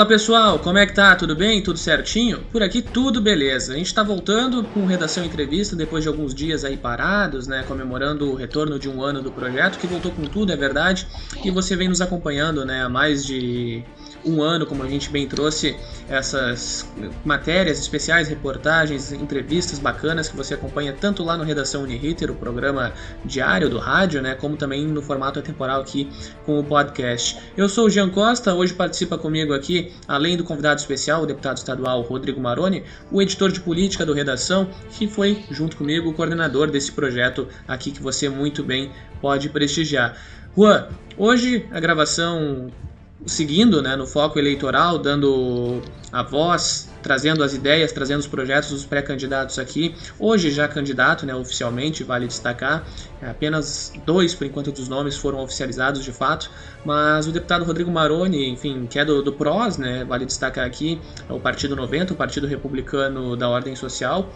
Fala pessoal, como é que tá? Tudo bem? Tudo certinho? Por aqui tudo beleza. A gente tá voltando com redação entrevista depois de alguns dias aí parados, né? Comemorando o retorno de um ano do projeto, que voltou com tudo, é verdade. E você vem nos acompanhando, né? Há mais de um ano, como a gente bem trouxe, essas matérias especiais, reportagens, entrevistas bacanas que você acompanha tanto lá no Redação Uniriter, o programa diário do rádio, né, como também no formato atemporal aqui com o podcast. Eu sou o Jean Costa, hoje participa comigo aqui, além do convidado especial, o deputado estadual Rodrigo Maroni, o editor de política do Redação, que foi, junto comigo, o coordenador desse projeto aqui que você muito bem pode prestigiar. Juan, hoje a gravação seguindo né, no foco eleitoral, dando a voz, trazendo as ideias, trazendo os projetos dos pré-candidatos aqui. Hoje já candidato, né, oficialmente, vale destacar, apenas dois, por enquanto, dos nomes foram oficializados de fato, mas o deputado Rodrigo Maroni, enfim, que é do, do PROS, né, vale destacar aqui, é o Partido 90, o Partido Republicano da Ordem Social,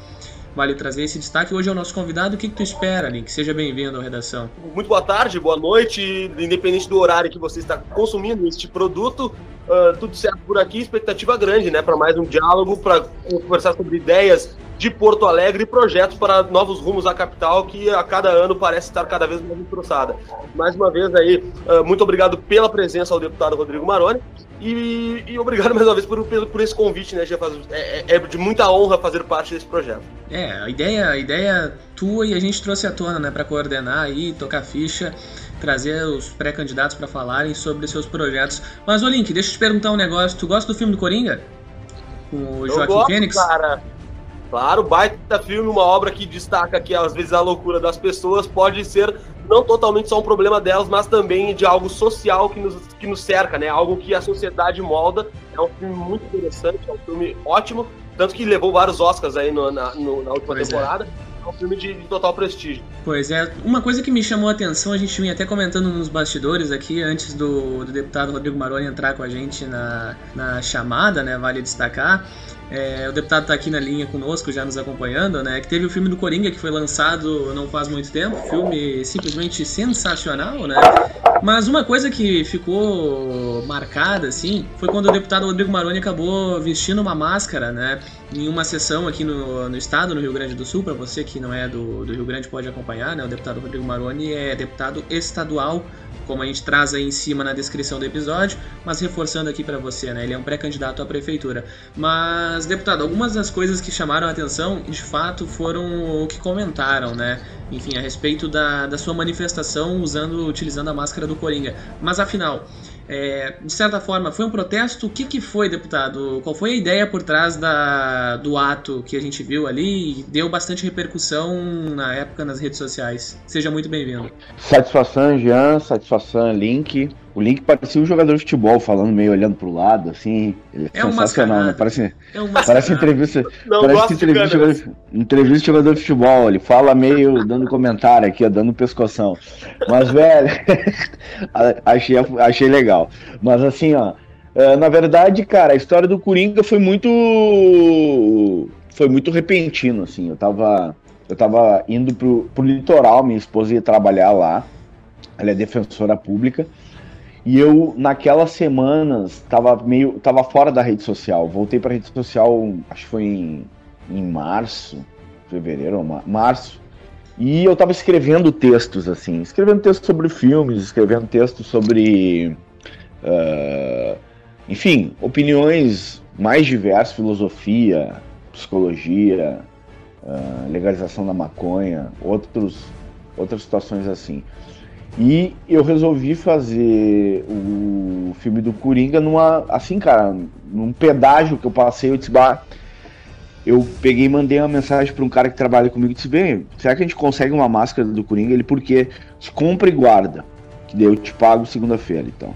vale trazer esse destaque. Hoje é o nosso convidado. O que, que tu espera, Link? Seja bem-vindo à redação. Muito boa tarde, boa noite, independente do horário que você está consumindo este produto. Uh, tudo certo por aqui, expectativa grande, né? Para mais um diálogo, para conversar sobre ideias de Porto Alegre e projetos para novos rumos à capital que a cada ano parece estar cada vez mais entroçada. Mais uma vez aí, uh, muito obrigado pela presença ao deputado Rodrigo Maroni e, e, obrigado mais uma vez por, por, por esse convite, né, Jeff? É, é, é, de muita honra fazer parte desse projeto. É, a ideia, a ideia tua e a gente trouxe à tona, né, para coordenar aí, tocar ficha, trazer os pré-candidatos para falarem sobre seus projetos. Mas, ô Link, deixa eu te perguntar um negócio. Tu gosta do filme do Coringa? Com o Joaquim gosto, Fênix? cara. Claro, baita filme, uma obra que destaca que às vezes a loucura das pessoas pode ser não totalmente só um problema delas, mas também de algo social que nos, que nos cerca, né? Algo que a sociedade molda. É um filme muito interessante, é um filme ótimo, tanto que levou vários Oscars aí no, na, no, na última pois é. temporada. É. É um filme de, de, total prestígio. Pois é, uma coisa que me chamou a atenção, a gente vinha até comentando nos bastidores aqui, antes do, do deputado Rodrigo Maroni entrar com a gente na, na chamada, né? Vale destacar. É, o deputado está aqui na linha conosco, já nos acompanhando, né? Que teve o filme do Coringa que foi lançado não faz muito tempo, filme simplesmente sensacional, né? Mas uma coisa que ficou marcada, assim, foi quando o deputado Rodrigo Maroni acabou vestindo uma máscara, né? Em uma sessão aqui no, no estado, no Rio Grande do Sul, para você que não é do, do Rio Grande pode acompanhar, né? O deputado Rodrigo Maroni é deputado estadual como a gente traz aí em cima na descrição do episódio, mas reforçando aqui para você, né? Ele é um pré-candidato à prefeitura. Mas, deputado, algumas das coisas que chamaram a atenção, de fato, foram o que comentaram, né? Enfim, a respeito da, da sua manifestação usando, utilizando a máscara do Coringa. Mas afinal, é, de certa forma, foi um protesto? O que, que foi, deputado? Qual foi a ideia por trás da, do ato que a gente viu ali e deu bastante repercussão na época nas redes sociais? Seja muito bem-vindo. Satisfação, Jean, satisfação, Link. O Link parecia um jogador de futebol, falando meio olhando pro lado, assim. Ele é, é sensacional, né? Parece, é parece entrevista. Não parece entrevista, de jogador, entrevista de jogador de futebol. Ele fala meio dando comentário aqui, ó, dando pescoção. Mas, velho, achei, achei legal. Mas assim, ó. É, na verdade, cara, a história do Coringa foi muito. Foi muito repentino, assim. Eu tava. Eu tava indo pro, pro litoral, minha esposa ia trabalhar lá. Ela é defensora pública. E eu, naquelas semanas, tava meio. tava fora da rede social. Voltei pra rede social, acho que foi em, em março, fevereiro, março. E eu tava escrevendo textos, assim, escrevendo textos sobre filmes, escrevendo textos sobre. Uh, enfim, opiniões mais diversas, filosofia, psicologia, uh, legalização da maconha, outros, outras situações assim. E eu resolvi fazer o filme do Coringa numa. Assim, cara, num pedágio que eu passei, eu disse, bah, eu peguei e mandei uma mensagem para um cara que trabalha comigo e disse, bem, será que a gente consegue uma máscara do Coringa? Ele, porque compra e guarda. Que daí eu te pago segunda-feira, então.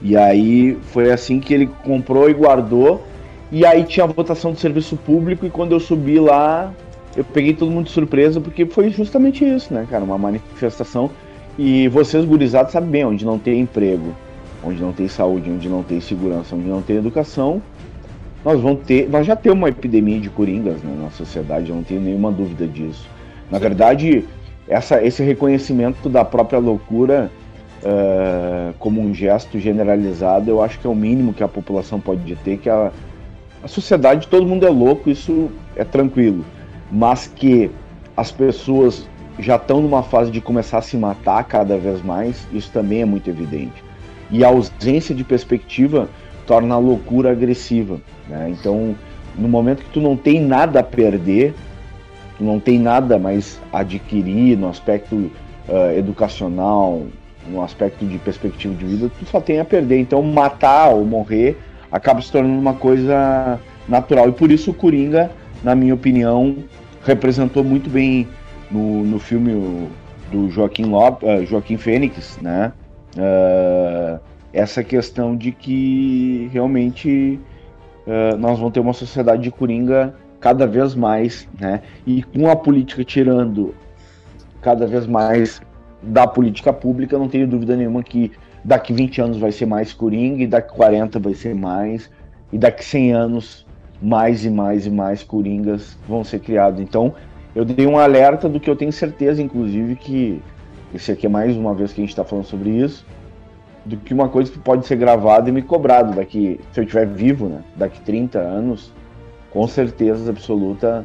E aí foi assim que ele comprou e guardou. E aí tinha a votação do serviço público e quando eu subi lá, eu peguei todo mundo de surpresa, porque foi justamente isso, né, cara? Uma manifestação e vocês, gurizados, sabem bem, onde não tem emprego, onde não tem saúde, onde não tem segurança, onde não tem educação, nós vamos ter, nós já temos uma epidemia de coringas né, na sociedade, eu não tenho nenhuma dúvida disso. Na verdade, essa, esse reconhecimento da própria loucura uh, como um gesto generalizado, eu acho que é o mínimo que a população pode ter, que a, a sociedade, todo mundo é louco, isso é tranquilo, mas que as pessoas já estão numa fase de começar a se matar cada vez mais, isso também é muito evidente. E a ausência de perspectiva torna a loucura agressiva. Né? Então, no momento que tu não tem nada a perder, tu não tem nada mais a adquirir no aspecto uh, educacional, no aspecto de perspectiva de vida, tu só tem a perder. Então, matar ou morrer acaba se tornando uma coisa natural. E por isso o Coringa, na minha opinião, representou muito bem no, no filme do Joaquim, Lop, uh, Joaquim Fênix, né? Uh, essa questão de que realmente uh, nós vamos ter uma sociedade de coringa cada vez mais, né? E com a política tirando cada vez mais da política pública, não tenho dúvida nenhuma que daqui 20 anos vai ser mais coringa, e daqui 40 vai ser mais, e daqui 100 anos mais e mais e mais coringas vão ser criados. Então, eu dei um alerta do que eu tenho certeza, inclusive, que esse aqui é mais uma vez que a gente está falando sobre isso, do que uma coisa que pode ser gravada e me cobrado daqui, se eu estiver vivo, né? Daqui 30 anos, com certeza absoluta,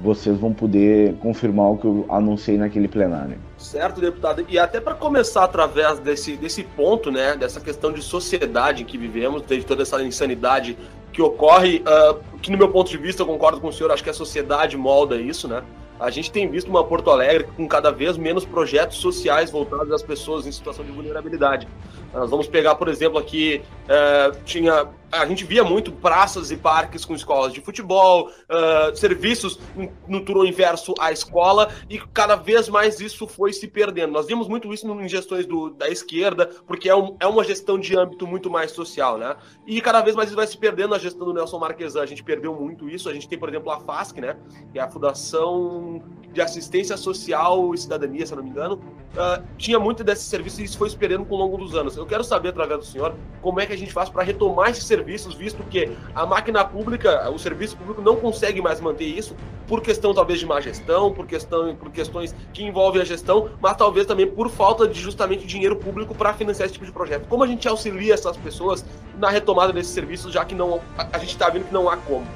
vocês vão poder confirmar o que eu anunciei naquele plenário. Certo, deputado. E até para começar através desse, desse ponto, né, dessa questão de sociedade em que vivemos, de toda essa insanidade que ocorre, uh, que no meu ponto de vista eu concordo com o senhor, acho que a sociedade molda isso, né? A gente tem visto uma Porto Alegre com cada vez menos projetos sociais voltados às pessoas em situação de vulnerabilidade. Nós vamos pegar, por exemplo, aqui, é, tinha a gente via muito praças e parques com escolas de futebol, uh, serviços no turno inverso à escola, e cada vez mais isso foi se perdendo. Nós vimos muito isso em gestões do, da esquerda, porque é, um, é uma gestão de âmbito muito mais social, né? E cada vez mais isso vai se perdendo na gestão do Nelson Marquesan. A gente perdeu muito isso. A gente tem, por exemplo, a FASC, né? Que é a Fundação de Assistência Social e Cidadania, se não me engano. Uh, tinha muito desses serviços e isso foi se perdendo com o longo dos anos. Eu quero saber, através do senhor, como é que a gente faz para retomar esses serviços visto que a máquina pública, o serviço público não consegue mais manter isso por questão talvez de má gestão, por questão por questões que envolvem a gestão, mas talvez também por falta de justamente dinheiro público para financiar esse tipo de projeto. Como a gente auxilia essas pessoas na retomada desses serviços, já que não a, gente está vendo que não há como?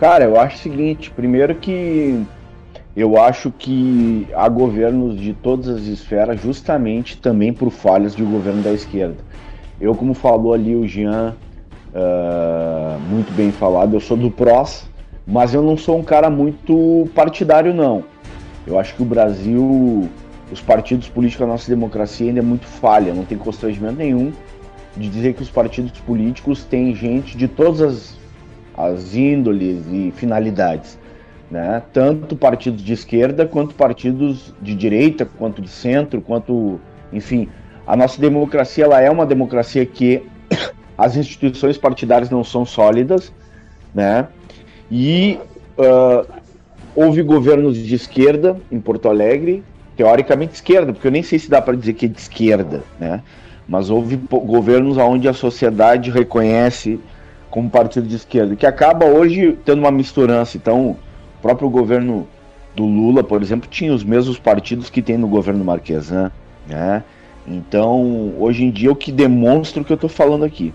Cara, eu acho o seguinte, primeiro que eu acho que há governos de todas as esferas, justamente também por falhas de governo da esquerda. Eu, como falou ali o Jean, uh, muito bem falado. Eu sou do PROS, mas eu não sou um cara muito partidário, não. Eu acho que o Brasil, os partidos políticos, a nossa democracia ainda é muito falha, não tem constrangimento nenhum de dizer que os partidos políticos têm gente de todas as, as índoles e finalidades. Né? Tanto partidos de esquerda, quanto partidos de direita, quanto de centro, quanto. Enfim, a nossa democracia ela é uma democracia que as instituições partidárias não são sólidas, né? E uh, houve governos de esquerda em Porto Alegre, teoricamente esquerda, porque eu nem sei se dá para dizer que é de esquerda, né? Mas houve governos onde a sociedade reconhece como partido de esquerda, que acaba hoje tendo uma misturança. Então, próprio governo do Lula, por exemplo, tinha os mesmos partidos que tem no governo Marquesan, né? Então, hoje em dia, o que demonstra o que eu estou falando aqui.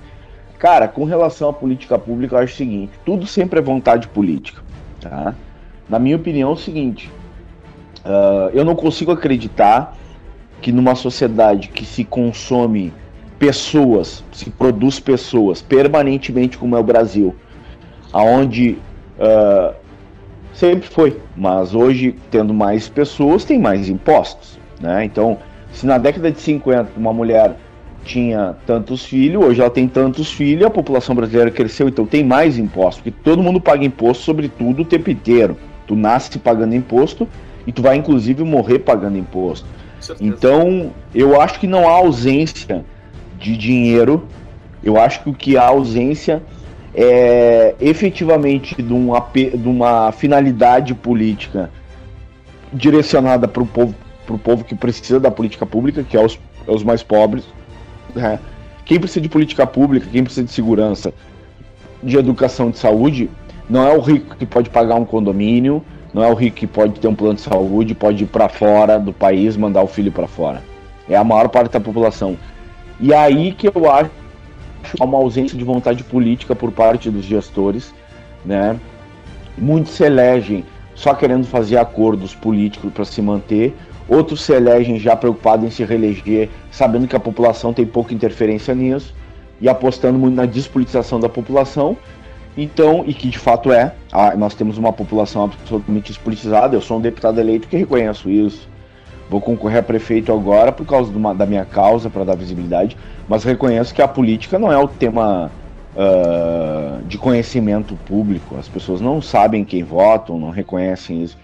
Cara, com relação à política pública, eu acho o seguinte: tudo sempre é vontade política. Tá? Na minha opinião, é o seguinte: uh, eu não consigo acreditar que numa sociedade que se consome pessoas, se produz pessoas permanentemente, como é o Brasil, aonde uh, sempre foi, mas hoje tendo mais pessoas tem mais impostos, né? Então, se na década de 50 uma mulher tinha tantos filhos, hoje ela tem tantos filhos, a população brasileira cresceu, então tem mais imposto, porque todo mundo paga imposto sobre tudo o tempo inteiro. Tu nasce pagando imposto e tu vai inclusive morrer pagando imposto. Então, eu acho que não há ausência de dinheiro. Eu acho que o que há ausência é efetivamente de uma, de uma finalidade política direcionada para o povo, povo que precisa da política pública, que é os, é os mais pobres é. Quem precisa de política pública, quem precisa de segurança, de educação, de saúde, não é o rico que pode pagar um condomínio, não é o rico que pode ter um plano de saúde, pode ir para fora do país, mandar o filho para fora. É a maior parte da população. E aí que eu acho uma ausência de vontade política por parte dos gestores, né? Muitos se elegem só querendo fazer acordos políticos para se manter, outros se elegem já preocupados em se reeleger, sabendo que a população tem pouca interferência nisso e apostando muito na despolitização da população. Então, e que de fato é, nós temos uma população absolutamente despolitizada. Eu sou um deputado eleito que reconheço isso. Vou concorrer a prefeito agora por causa uma, da minha causa, para dar visibilidade, mas reconheço que a política não é o tema uh, de conhecimento público. As pessoas não sabem quem votam, não reconhecem isso.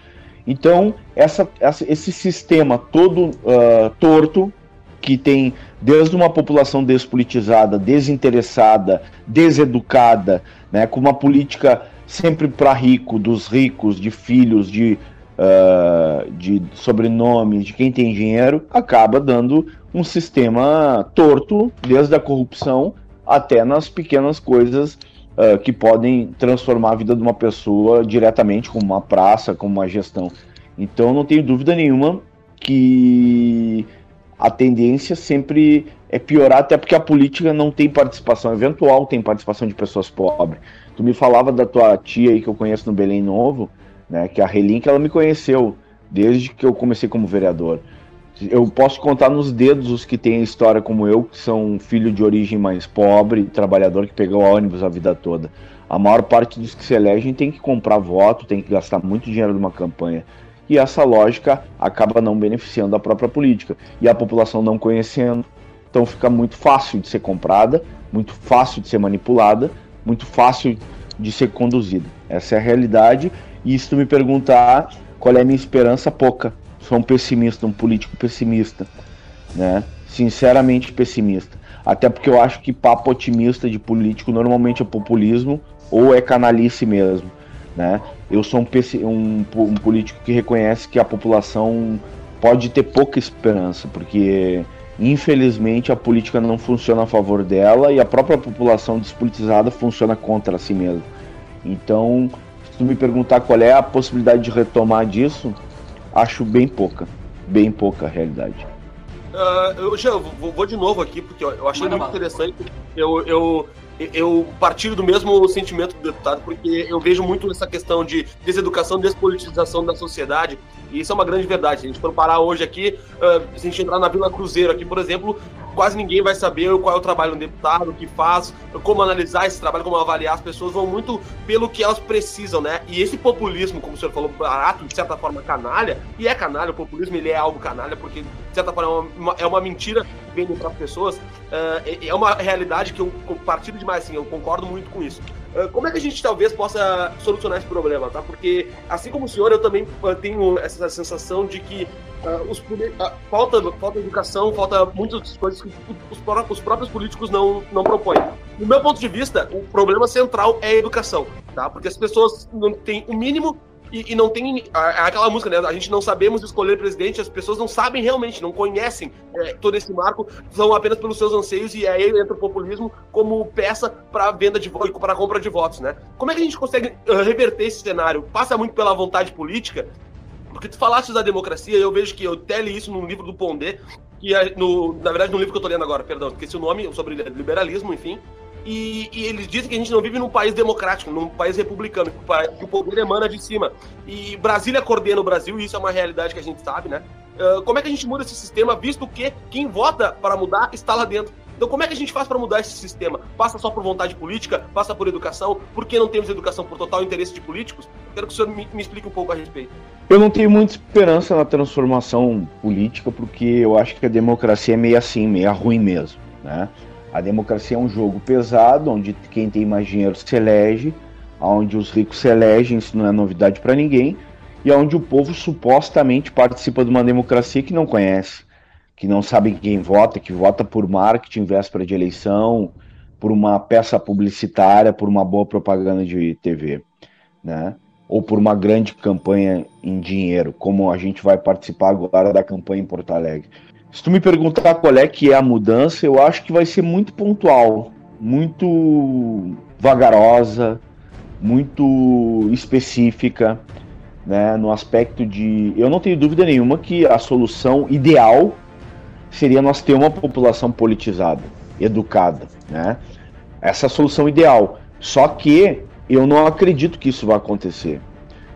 Então, essa, essa esse sistema todo uh, torto, que tem desde uma população despolitizada, desinteressada, deseducada, né, com uma política sempre para rico, dos ricos, de filhos, de, uh, de sobrenomes, de quem tem dinheiro, acaba dando um sistema torto, desde a corrupção até nas pequenas coisas uh, que podem transformar a vida de uma pessoa diretamente, como uma praça, como uma gestão. Então, não tenho dúvida nenhuma que a tendência sempre é piorar, até porque a política não tem participação, eventual tem participação de pessoas pobres. Tu me falava da tua tia aí que eu conheço no Belém Novo, né, que a Relin, que ela me conheceu desde que eu comecei como vereador. Eu posso contar nos dedos os que têm história como eu, que são filho de origem mais pobre, trabalhador que pegou ônibus a vida toda. A maior parte dos que se elegem tem que comprar voto, tem que gastar muito dinheiro numa campanha e essa lógica acaba não beneficiando a própria política. E a população não conhecendo, então fica muito fácil de ser comprada, muito fácil de ser manipulada, muito fácil de ser conduzida. Essa é a realidade. E se tu me perguntar qual é a minha esperança, pouca. Sou um pessimista, um político pessimista, né? Sinceramente pessimista. Até porque eu acho que papo otimista de político normalmente é populismo ou é canalice mesmo, né? eu sou um, um, um, político que reconhece que a população pode ter pouca esperança, porque infelizmente a política não funciona a favor dela e a própria população despolitizada funciona contra si mesma. Então, se tu me perguntar qual é a possibilidade de retomar disso, acho bem pouca, bem pouca a realidade. Uh, eu já vou, vou, de novo aqui, porque eu achei muito interessante. Eu, eu, eu partilho do mesmo sentimento do deputado, porque eu vejo muito essa questão de deseducação, despolitização da sociedade, e isso é uma grande verdade. Se a gente for parar hoje aqui, uh, se a gente entrar na Vila Cruzeiro aqui, por exemplo, quase ninguém vai saber qual é o trabalho do deputado, o que faz, como analisar esse trabalho, como avaliar. As pessoas vão muito pelo que elas precisam, né? E esse populismo, como o senhor falou, barato, de certa forma canalha, e é canalha, o populismo ele é algo canalha, porque de certa forma é uma, é uma mentira vem para as pessoas. Uh, é uma realidade que eu compartilho demais, assim, eu concordo muito com isso. Uh, como é que a gente talvez possa solucionar esse problema, tá? Porque, assim como o senhor, eu também tenho essa sensação de que uh, os, uh, falta, falta educação, falta muitas coisas que os, os, próprios políticos não, não propõem. No meu ponto de vista, o problema central é a educação, tá? Porque as pessoas não têm o mínimo e, e, não tem aquela música, né? A gente não sabemos escolher presidente, as pessoas não sabem realmente, não conhecem é, todo esse marco, são apenas pelos seus anseios e aí entra o populismo como peça para venda de votos, para compra de votos, né? Como é que a gente consegue uh, reverter esse cenário? Passa muito pela vontade política, porque tu falaste da democracia, eu vejo que eu li isso no livro do Pondé, que é no, na verdade no livro que eu tô lendo agora, perdão, esqueci o nome, sobre liberalismo, enfim. E, e, eles dizem que a gente não vive num país democrático, num país republicano, que o poder emana de cima. E Brasília coordena o Brasil, e isso é uma realidade que a gente sabe, né? Uh, como é que a gente muda esse sistema, visto que quem vota para mudar está lá dentro? Então, como é que a gente faz para mudar esse sistema? Passa só por vontade política? Passa por educação? Por que não temos educação por total interesse de políticos? Quero que o senhor me, me explique um pouco a respeito. Eu não tenho muita esperança na transformação política, porque eu acho que a democracia é meio assim, meio ruim mesmo. Né? A democracia é um jogo pesado, onde quem tem mais dinheiro se elege, onde os ricos se elegem, isso não é novidade para ninguém, e onde o povo supostamente participa de uma democracia que não conhece que não sabem quem vota, que vota por marketing véspera de eleição, por uma peça publicitária, por uma boa propaganda de TV, né? Ou por uma grande campanha em dinheiro, como a gente vai participar agora da campanha em Porto Alegre. Se tu me perguntar qual é que é a mudança, eu acho que vai ser muito pontual, muito vagarosa, muito específica, né, no aspecto de, eu não tenho dúvida nenhuma que a solução ideal seria nós ter uma população politizada, educada, né? Essa é a solução ideal. Só que eu não acredito que isso vai acontecer.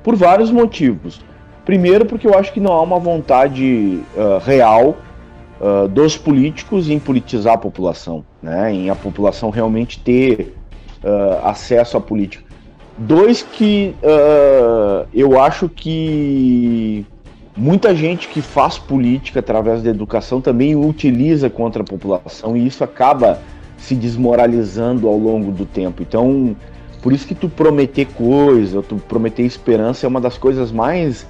Por vários motivos. Primeiro, porque eu acho que não há uma vontade uh, real uh, dos políticos em politizar a população, né? em a população realmente ter uh, acesso à política. Dois, que eu acho que muita gente que faz política através da educação também utiliza contra a população e isso acaba se desmoralizando ao longo do tempo. Então, por isso que tu prometer coisa, tu prometer esperança é uma das coisas mais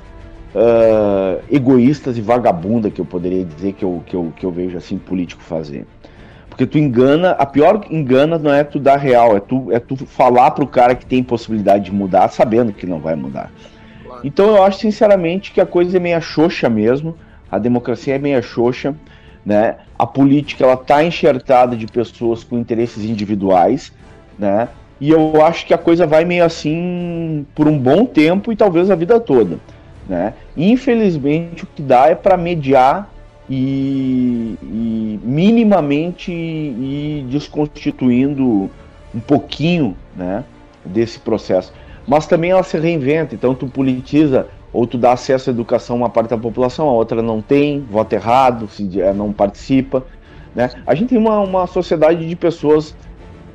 uh, egoístas e vagabunda que eu poderia dizer que eu, que, eu, que eu vejo assim político fazer. Porque tu engana, a pior engana não é tu dar real, é tu, é tu falar pro cara que tem possibilidade de mudar, sabendo que não vai mudar. Então eu acho sinceramente que a coisa é meia xoxa mesmo, a democracia é meia xoxa, né? A política ela tá enxertada de pessoas com interesses individuais, né? E eu acho que a coisa vai meio assim por um bom tempo e talvez a vida toda. Né? Infelizmente, o que dá é para mediar e, e, minimamente ir desconstituindo um pouquinho né, desse processo. Mas também ela se reinventa, então tu politiza ou tu dá acesso à educação a uma parte da população, a outra não tem, vota errado, se eh, não participa. Né? A gente tem uma, uma sociedade de pessoas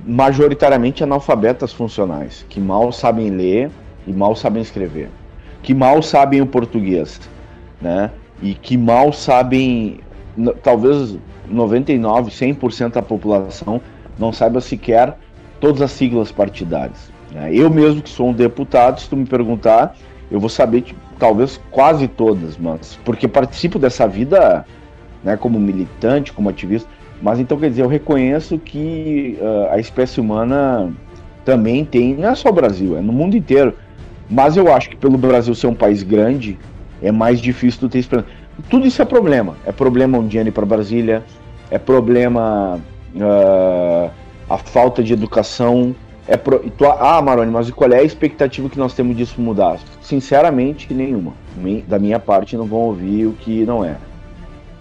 majoritariamente analfabetas funcionais, que mal sabem ler e mal sabem escrever que mal sabem o português, né? E que mal sabem, talvez 99, 100% da população não saiba sequer todas as siglas partidárias. Né? Eu mesmo que sou um deputado, se tu me perguntar, eu vou saber tipo, talvez quase todas, mas porque participo dessa vida, né, como militante, como ativista. Mas então quer dizer, eu reconheço que uh, a espécie humana também tem, não é só o Brasil, é no mundo inteiro mas eu acho que pelo Brasil ser um país grande, é mais difícil tu ter esperança. Tudo isso é problema. É problema um dia ir para Brasília, é problema uh, a falta de educação. É pro... Ah, Maroni, mas qual é a expectativa que nós temos disso mudar? Sinceramente, nenhuma. Da minha parte, não vão ouvir o que não é.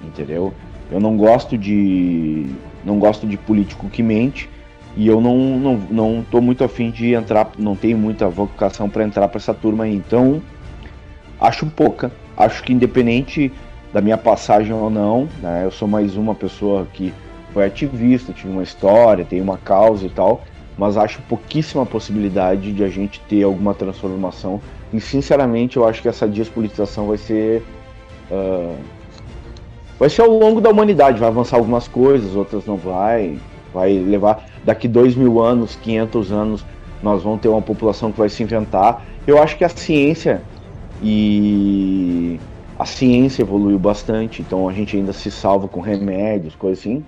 Entendeu? Eu não gosto de. Não gosto de político que mente. E eu não, não, não tô muito afim de entrar, não tenho muita vocação para entrar para essa turma aí. Então, acho pouca. Acho que independente da minha passagem ou não, né, eu sou mais uma pessoa que foi ativista, tive uma história, tem uma causa e tal, mas acho pouquíssima possibilidade de a gente ter alguma transformação. E sinceramente, eu acho que essa despolitização vai ser. Uh, vai ser ao longo da humanidade, vai avançar algumas coisas, outras não vai. Vai levar daqui dois mil anos, 500 anos, nós vamos ter uma população que vai se inventar. Eu acho que a ciência e a ciência evoluiu bastante, então a gente ainda se salva com remédios, coisas assim.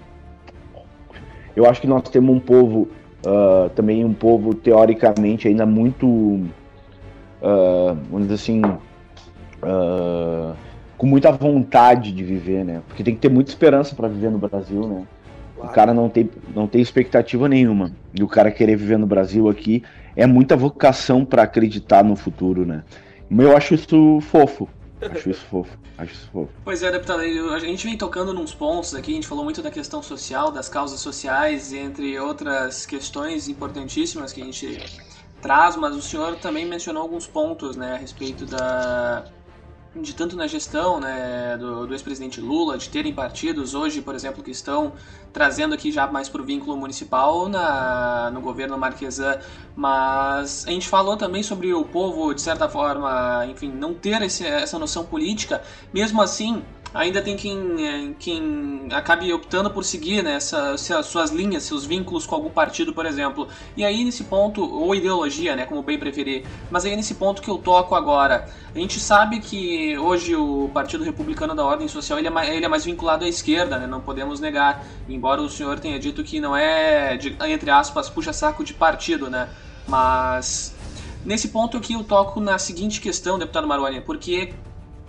Eu acho que nós temos um povo uh, também um povo teoricamente ainda muito, uh, vamos dizer assim, uh, com muita vontade de viver, né? Porque tem que ter muita esperança para viver no Brasil, né? O cara não tem, não tem expectativa nenhuma. E o cara querer viver no Brasil aqui é muita vocação para acreditar no futuro, né? Eu acho isso fofo. Acho isso fofo. Acho isso fofo. Pois é, deputado, a gente vem tocando nos pontos aqui, a gente falou muito da questão social, das causas sociais, entre outras questões importantíssimas que a gente traz, mas o senhor também mencionou alguns pontos, né, a respeito da de tanto na gestão né, do, do ex-presidente Lula, de terem partidos hoje, por exemplo, que estão trazendo aqui já mais para o vínculo municipal na, no governo Marquesan, mas a gente falou também sobre o povo, de certa forma, enfim, não ter esse, essa noção política, mesmo assim, ainda tem quem, é, quem acabe optando por seguir né, essa, suas linhas, seus vínculos com algum partido, por exemplo. E aí nesse ponto, ou ideologia, né, como bem preferir, mas aí nesse ponto que eu toco agora, a gente sabe que hoje o Partido Republicano da Ordem Social ele é mais, ele é mais vinculado à esquerda, né, não podemos negar, embora o senhor tenha dito que não é, de, entre aspas, puxa-saco de partido, né, mas... Nesse ponto aqui eu toco na seguinte questão, deputado Maroni, porque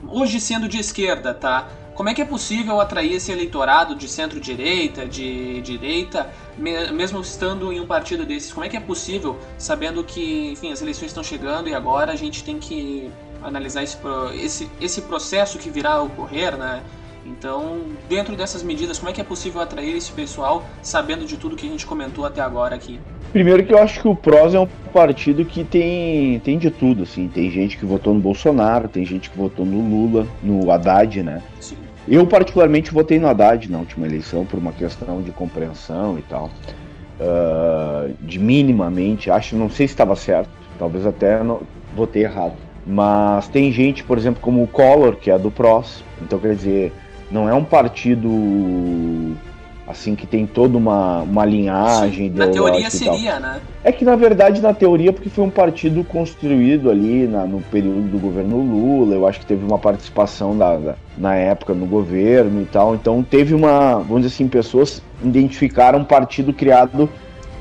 hoje sendo de esquerda, tá? Como é que é possível atrair esse eleitorado de centro-direita, de direita, mesmo estando em um partido desses? Como é que é possível, sabendo que, enfim, as eleições estão chegando e agora a gente tem que analisar esse, esse, esse processo que virá a ocorrer, né? Então, dentro dessas medidas, como é que é possível atrair esse pessoal sabendo de tudo que a gente comentou até agora aqui? Primeiro que eu acho que o PROS é um partido que tem, tem de tudo, assim. Tem gente que votou no Bolsonaro, tem gente que votou no Lula, no Haddad, né? Sim. Eu particularmente votei no Haddad na última eleição por uma questão de compreensão e tal. Uh, de minimamente, acho, não sei se estava certo, talvez até não, votei errado. Mas tem gente, por exemplo, como o Collor, que é do PROS, então quer dizer, não é um partido assim que tem toda uma, uma linhagem Sim, na teoria seria, né? É que na verdade na teoria porque foi um partido construído ali na, no período do governo Lula, eu acho que teve uma participação da, da, na época no governo e tal, então teve uma, vamos dizer assim, pessoas identificaram um partido criado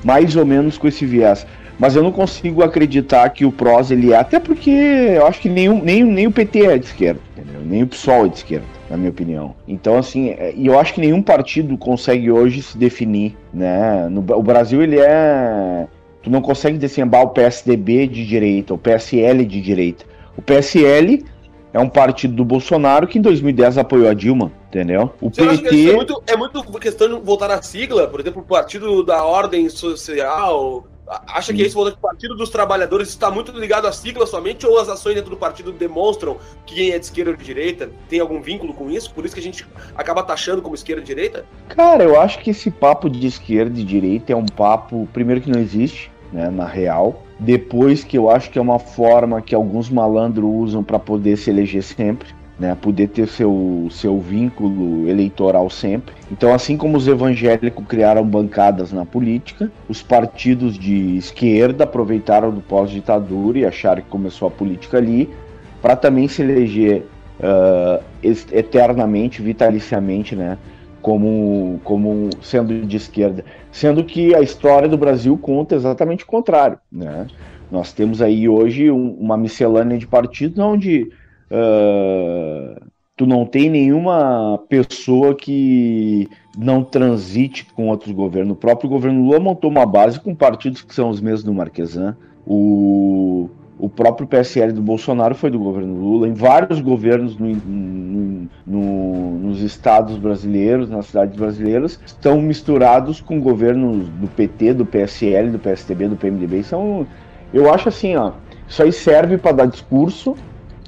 mais ou menos com esse viés. Mas eu não consigo acreditar que o PROS ele é, até porque eu acho que nenhum, nem, nem o PT é de esquerda, entendeu? nem o PSOL é de esquerda, na minha opinião. Então, assim, é, e eu acho que nenhum partido consegue hoje se definir, né? No, o Brasil, ele é. Tu não consegue desembar o PSDB de direita, o PSL de direita. O PSL é um partido do Bolsonaro que em 2010 apoiou a Dilma, entendeu? O Você PT. É, muito, é muito questão de voltar à sigla, por exemplo, o Partido da Ordem Social, Acha que esse Partido dos Trabalhadores está muito ligado à sigla somente ou as ações dentro do partido demonstram que quem é de esquerda ou de direita tem algum vínculo com isso? Por isso que a gente acaba taxando como esquerda e direita? Cara, eu acho que esse papo de esquerda e direita é um papo, primeiro, que não existe, né, na real. Depois, que eu acho que é uma forma que alguns malandros usam para poder se eleger sempre né, poder ter seu, seu vínculo eleitoral sempre. Então, assim como os evangélicos criaram bancadas na política, os partidos de esquerda aproveitaram do pós-ditadura e acharam que começou a política ali para também se eleger uh, eternamente, vitaliciamente, né, como, como sendo de esquerda. Sendo que a história do Brasil conta exatamente o contrário. Né? Nós temos aí hoje um, uma miscelânea de partidos onde uh, tu não tem nenhuma pessoa que não transite com outros governos. O próprio governo Lula montou uma base com partidos que são os mesmos do Marquesan. O, o próprio PSL do Bolsonaro foi do governo Lula. Em vários governos no, no, no, nos estados brasileiros, nas cidades brasileiras, estão misturados com governos do PT, do PSL, do PSTB, do PMDB. São, eu acho assim, ó, isso aí serve para dar discurso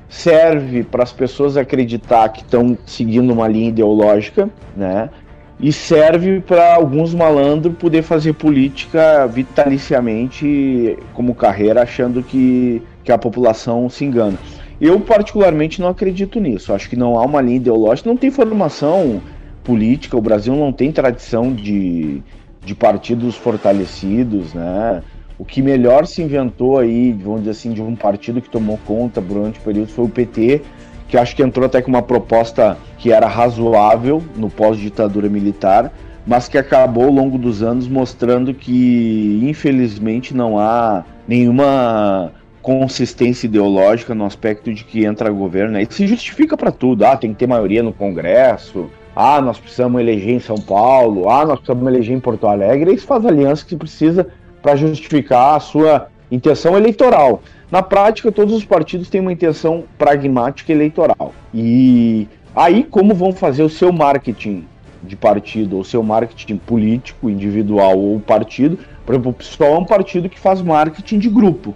serve para as pessoas acreditar que estão seguindo uma linha ideológica, né? E serve para alguns malandros poder fazer política vitaliciamente como carreira, achando que, que a população se engana. Eu, particularmente, não acredito nisso. Acho que não há uma linha ideológica, não tem formação política. O Brasil não tem tradição de, de partidos fortalecidos, né? O que melhor se inventou aí, vamos dizer assim, de um partido que tomou conta durante o período foi o PT, que acho que entrou até com uma proposta que era razoável no pós-ditadura militar, mas que acabou ao longo dos anos mostrando que, infelizmente, não há nenhuma consistência ideológica no aspecto de que entra governo. E se justifica para tudo. Ah, tem que ter maioria no Congresso. Ah, nós precisamos eleger em São Paulo. Ah, nós precisamos eleger em Porto Alegre. Isso faz aliança que precisa para justificar a sua intenção eleitoral. Na prática, todos os partidos têm uma intenção pragmática eleitoral. E aí, como vão fazer o seu marketing de partido, ou seu marketing político, individual ou partido? Por exemplo, o PSOL é um partido que faz marketing de grupo.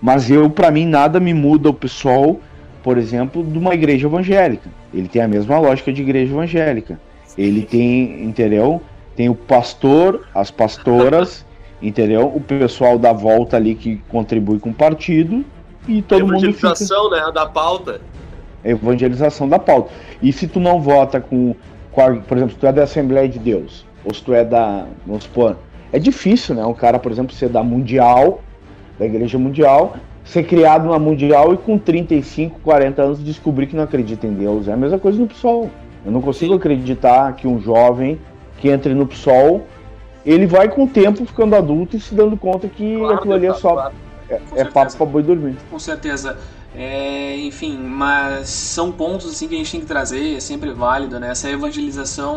Mas eu, para mim, nada me muda o PSOL, por exemplo, de uma igreja evangélica. Ele tem a mesma lógica de igreja evangélica. Ele tem, entendeu? Tem o pastor, as pastoras entendeu? O pessoal da volta ali que contribui com o partido e todo mundo Evangelização, né, da pauta. Evangelização da pauta. E se tu não vota com, com a, por exemplo, se tu é da Assembleia de Deus, ou se tu é da, vamos supor, é difícil, né, um cara, por exemplo, ser da Mundial, da Igreja Mundial, ser criado na Mundial e com 35, 40 anos descobrir que não acredita em Deus. É a mesma coisa no PSOL. Eu não consigo acreditar que um jovem que entre no PSOL ele vai com o tempo ficando adulto e se dando conta que claro, aquilo ali é só claro. é, é papo pra boi dormir. Com certeza. É, enfim, mas são pontos assim que a gente tem que trazer, é sempre válido, né? Essa evangelização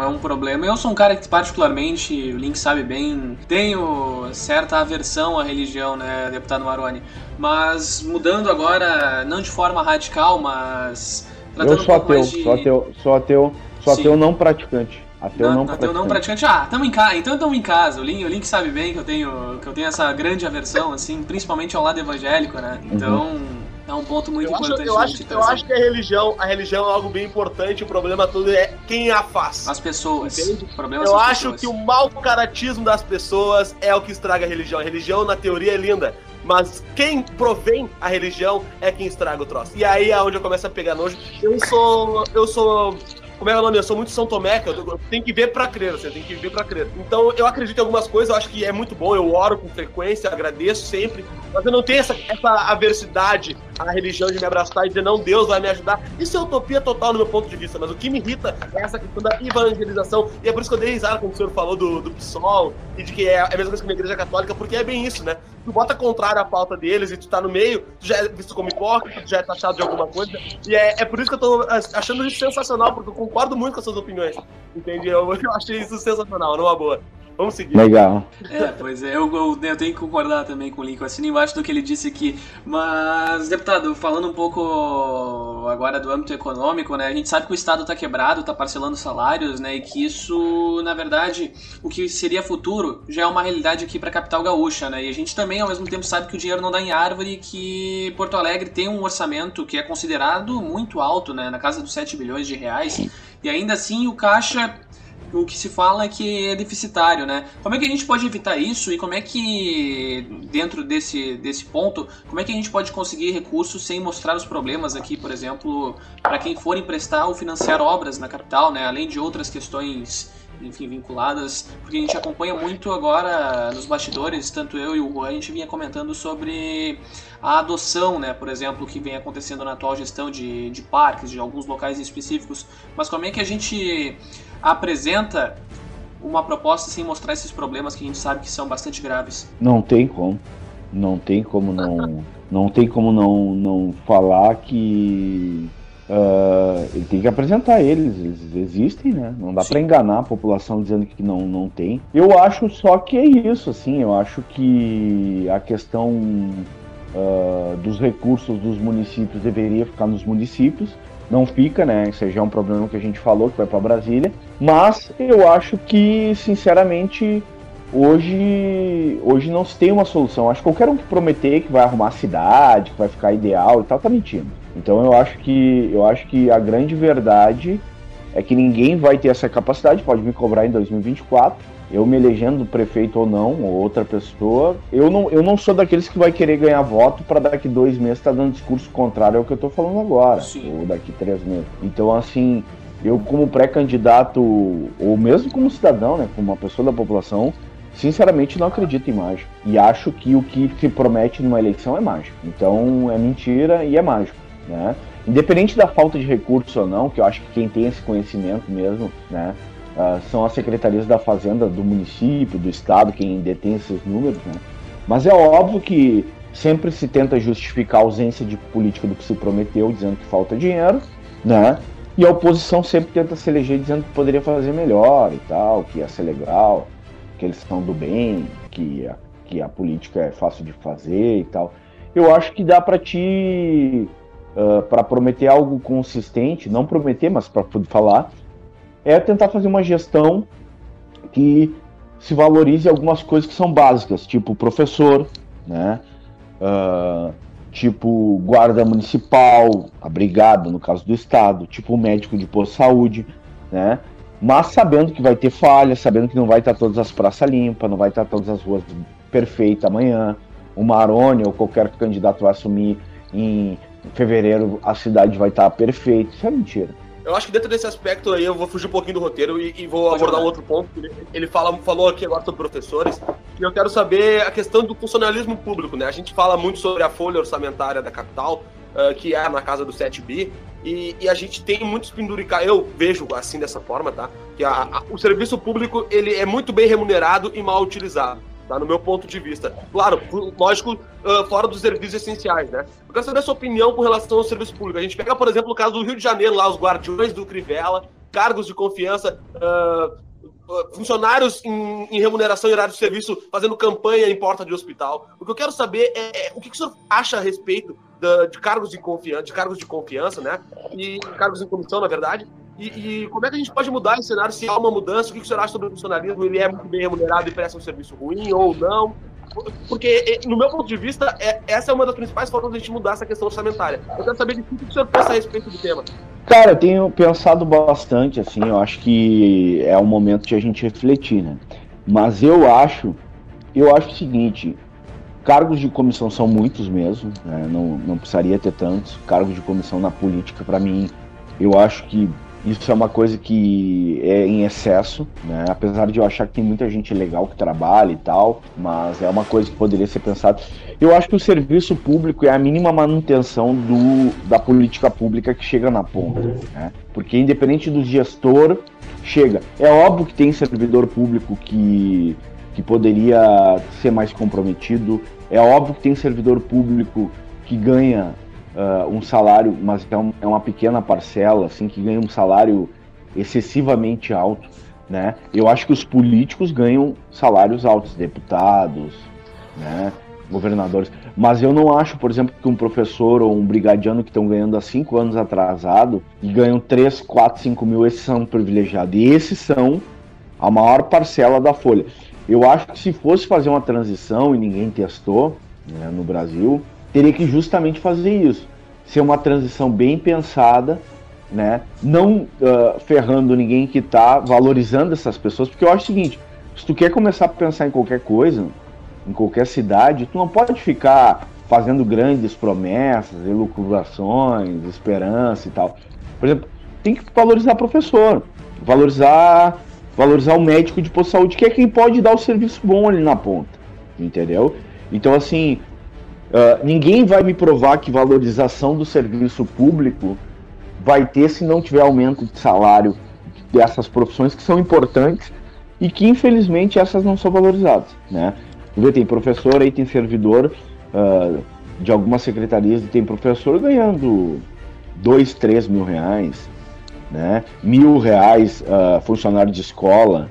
é um problema. Eu sou um cara que particularmente, o Link sabe bem, tenho certa aversão à religião, né, deputado Maroni. Mas mudando agora, não de forma radical, mas eu sou um ateu, de... sou ateu, sou ateu, sou ateu não praticante. Ateu não, não praticante. Ateu não praticante. Ah, tamo em casa. Então estamos em casa. O Link, o Link sabe bem que eu tenho que eu tenho essa grande aversão, assim, principalmente ao lado evangélico, né? Uhum. Então. Uhum é um ponto muito eu importante. Acho, eu, acho, eu acho que a religião, a religião é algo bem importante. O problema todo é quem a faz. As pessoas. Entende? eu acho pessoas. que o mau caratismo das pessoas é o que estraga a religião. A religião, na teoria, é linda. Mas quem provém a religião é quem estraga o troço. E aí é onde eu começo a pegar nojo. Eu sou. Eu sou como é o nome? Eu sou muito São Tomé, que eu, eu tenho que ver pra crer, você tem que ver pra crer. Então eu acredito em algumas coisas, eu acho que é muito bom, eu oro com frequência, agradeço sempre, mas eu não tenho essa, essa aversidade à religião de me abraçar e dizer, não, Deus vai me ajudar. Isso é utopia total no meu ponto de vista, mas o que me irrita é essa questão da evangelização, e é por isso que eu dei risada quando o senhor falou do, do PSOL e de que é a mesma coisa que a igreja católica, porque é bem isso, né? Tu bota contrário à pauta deles e tu tá no meio, tu já é visto como hipócrita, tu já é taxado de alguma coisa, e é, é por isso que eu tô achando isso sensacional, porque eu concordo muito com as suas opiniões. Entendi? Eu, eu achei isso sensacional, numa boa. Vamos seguir. Legal. É, pois é, eu, eu, eu, tenho que concordar também com o Lincoln, assino embaixo do que ele disse aqui. Mas, deputado, falando um pouco agora do âmbito econômico, né? A gente sabe que o Estado está quebrado, está parcelando salários, né? E que isso, na verdade, o que seria futuro já é uma realidade aqui para a capital gaúcha, né? E a gente também, ao mesmo tempo, sabe que o dinheiro não dá em árvore e que Porto Alegre tem um orçamento que é considerado muito alto, né? Na casa dos 7 bilhões de reais. E ainda assim o caixa o que se fala é que é deficitário, né? Como é que a gente pode evitar isso e como é que, dentro desse, desse ponto, como é que a gente pode conseguir recursos sem mostrar os problemas aqui, por exemplo, para quem for emprestar ou financiar obras na capital, né? Além de outras questões enfim, vinculadas, porque a gente acompanha muito agora nos bastidores, tanto eu e o Juan, a gente vinha comentando sobre a adoção, né, por exemplo, que vem acontecendo na atual gestão de, de parques, de alguns locais específicos, mas como é que a gente apresenta uma proposta sem mostrar esses problemas que a gente sabe que são bastante graves? Não tem como. Não tem como não. Não tem como não, não falar que uh, ele tem que apresentar eles, eles existem, né? Não dá para enganar a população dizendo que não, não tem. Eu acho só que é isso, assim, eu acho que a questão uh, dos recursos dos municípios deveria ficar nos municípios não fica, né? Isso já é um problema que a gente falou que vai para Brasília. Mas eu acho que, sinceramente, hoje, hoje não se tem uma solução. Acho que qualquer um que prometer que vai arrumar a cidade, que vai ficar ideal e tal, tá mentindo. Então eu acho que eu acho que a grande verdade é que ninguém vai ter essa capacidade, pode me cobrar em 2024 eu me elegendo prefeito ou não, ou outra pessoa, eu não, eu não sou daqueles que vai querer ganhar voto para daqui dois meses estar tá dando discurso contrário ao que eu estou falando agora, Sim. ou daqui três meses. Então, assim, eu como pré-candidato, ou mesmo como cidadão, né, como uma pessoa da população, sinceramente não acredito em mágica. E acho que o que se promete numa eleição é mágico. Então, é mentira e é mágico, né? Independente da falta de recurso ou não, que eu acho que quem tem esse conhecimento mesmo, né, Uh, são as secretarias da Fazenda do município, do estado, quem detém esses números, né? Mas é óbvio que sempre se tenta justificar a ausência de política do que se prometeu, dizendo que falta dinheiro, né? E a oposição sempre tenta se eleger dizendo que poderia fazer melhor e tal, que ia ser legal, que eles estão do bem, que a, que a política é fácil de fazer e tal. Eu acho que dá para te uh, ah, para prometer algo consistente, não prometer, mas para falar é tentar fazer uma gestão que se valorize algumas coisas que são básicas, tipo professor, né? Uh, tipo guarda municipal, a brigada, no caso do estado, tipo médico de posto de saúde, né? Mas sabendo que vai ter falha, sabendo que não vai estar todas as praças limpas, não vai estar todas as ruas perfeitas amanhã, o Maroni ou qualquer candidato vai assumir em fevereiro, a cidade vai estar perfeita. Isso é mentira. Eu acho que dentro desse aspecto aí eu vou fugir um pouquinho do roteiro e, e vou Pode abordar um outro ponto. Ele fala, falou aqui agora sobre professores, e eu quero saber a questão do funcionalismo público, né? A gente fala muito sobre a folha orçamentária da capital, uh, que é na casa do 7 bi, e, e, a gente tem muitos penduricados, eu vejo assim dessa forma, tá? Que a, a, o serviço público ele é muito bem remunerado e mal utilizado tá? No meu ponto de vista. Claro, lógico, uh, fora dos serviços essenciais, né? Eu quero saber a sua opinião com relação ao serviço público. A gente pega, por exemplo, o caso do Rio de Janeiro, lá, os guardiões do Crivella, cargos de confiança. Uh, funcionários em, em, remuneração e horário de serviço fazendo campanha em porta de hospital. O que eu quero saber é, é o que, que o senhor acha a respeito da, de cargos de confiança, de cargos de confiança, né? E cargos em comissão, na verdade. E, e, como é que a gente pode mudar esse cenário se há uma mudança? O que, o senhor acha sobre o funcionalismo? Ele é muito bem remunerado e presta um serviço ruim ou não? Porque, no meu ponto de vista, é, essa é uma das principais formas de a gente mudar essa questão orçamentária. Eu quero saber de que o senhor pensa a respeito do tema. Cara, eu tenho pensado bastante, assim, eu acho que é o momento de a gente refletir, né? Mas eu acho, eu acho o seguinte, cargos de comissão são muitos mesmo, né? não, não precisaria ter tantos. Cargos de comissão na política, para mim, eu acho que isso é uma coisa que é em excesso, né? Apesar de eu achar que tem muita gente legal que trabalha e tal, mas é uma coisa que poderia ser pensada. Eu acho que o serviço público é a mínima manutenção do, da política pública que chega na ponta, né? Porque independente do gestor, chega. É óbvio que tem servidor público que, que poderia ser mais comprometido, é óbvio que tem servidor público que ganha uh, um salário, mas é, um, é, uma pequena parcela, assim, que ganha um salário excessivamente alto, né? Eu acho que os políticos ganham salários altos, deputados, né? Governadores. Mas eu não acho, por exemplo, que um professor ou um brigadiano que estão ganhando há cinco anos atrasado e ganham 3, 4, 5 mil, esses são privilegiados. E esses são a maior parcela da folha. Eu acho que se fosse fazer uma transição e ninguém testou né, no Brasil, teria que justamente fazer isso. Ser uma transição bem pensada, né? Não uh, ferrando ninguém que está valorizando essas pessoas, porque eu acho o seguinte, se tu quer começar a pensar em qualquer coisa, em qualquer cidade, tu não pode ficar fazendo grandes promessas, elucubrações, esperança e tal. Por exemplo, tem que valorizar o professor, valorizar, valorizar o médico de posto de saúde, que é quem pode dar o serviço bom ali na ponta, entendeu? Então, assim, Uh, ninguém vai me provar que valorização do serviço público vai ter se não tiver aumento de salário dessas profissões que são importantes e que infelizmente essas não são valorizadas, né? Vê, tem professor aí, tem servidor uh, de algumas secretarias e tem professor ganhando dois, três mil reais, né? Mil reais uh, funcionário de escola.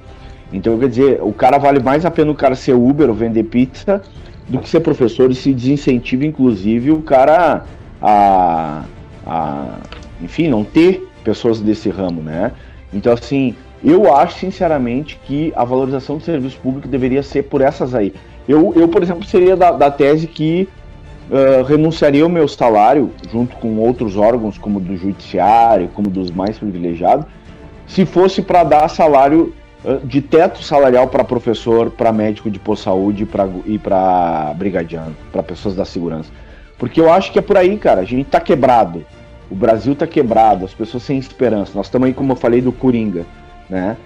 Então, quer dizer, o cara vale mais a pena o cara ser Uber ou vender pizza do que ser professor e se desincentiva, inclusive, o cara a, a, enfim, não ter pessoas desse ramo, né? Então, assim, eu acho, sinceramente, que a valorização do serviço público deveria ser por essas aí. Eu, eu por exemplo, seria da, da tese que uh, renunciaria ao meu salário, junto com outros órgãos, como do judiciário, como dos mais privilegiados, se fosse para dar salário de teto salarial para professor, para médico de pós-saúde e para brigadiano, para pessoas da segurança. Porque eu acho que é por aí, cara. A gente tá quebrado. O Brasil tá quebrado, as pessoas sem esperança. Nós estamos aí, como eu falei, do Coringa, né?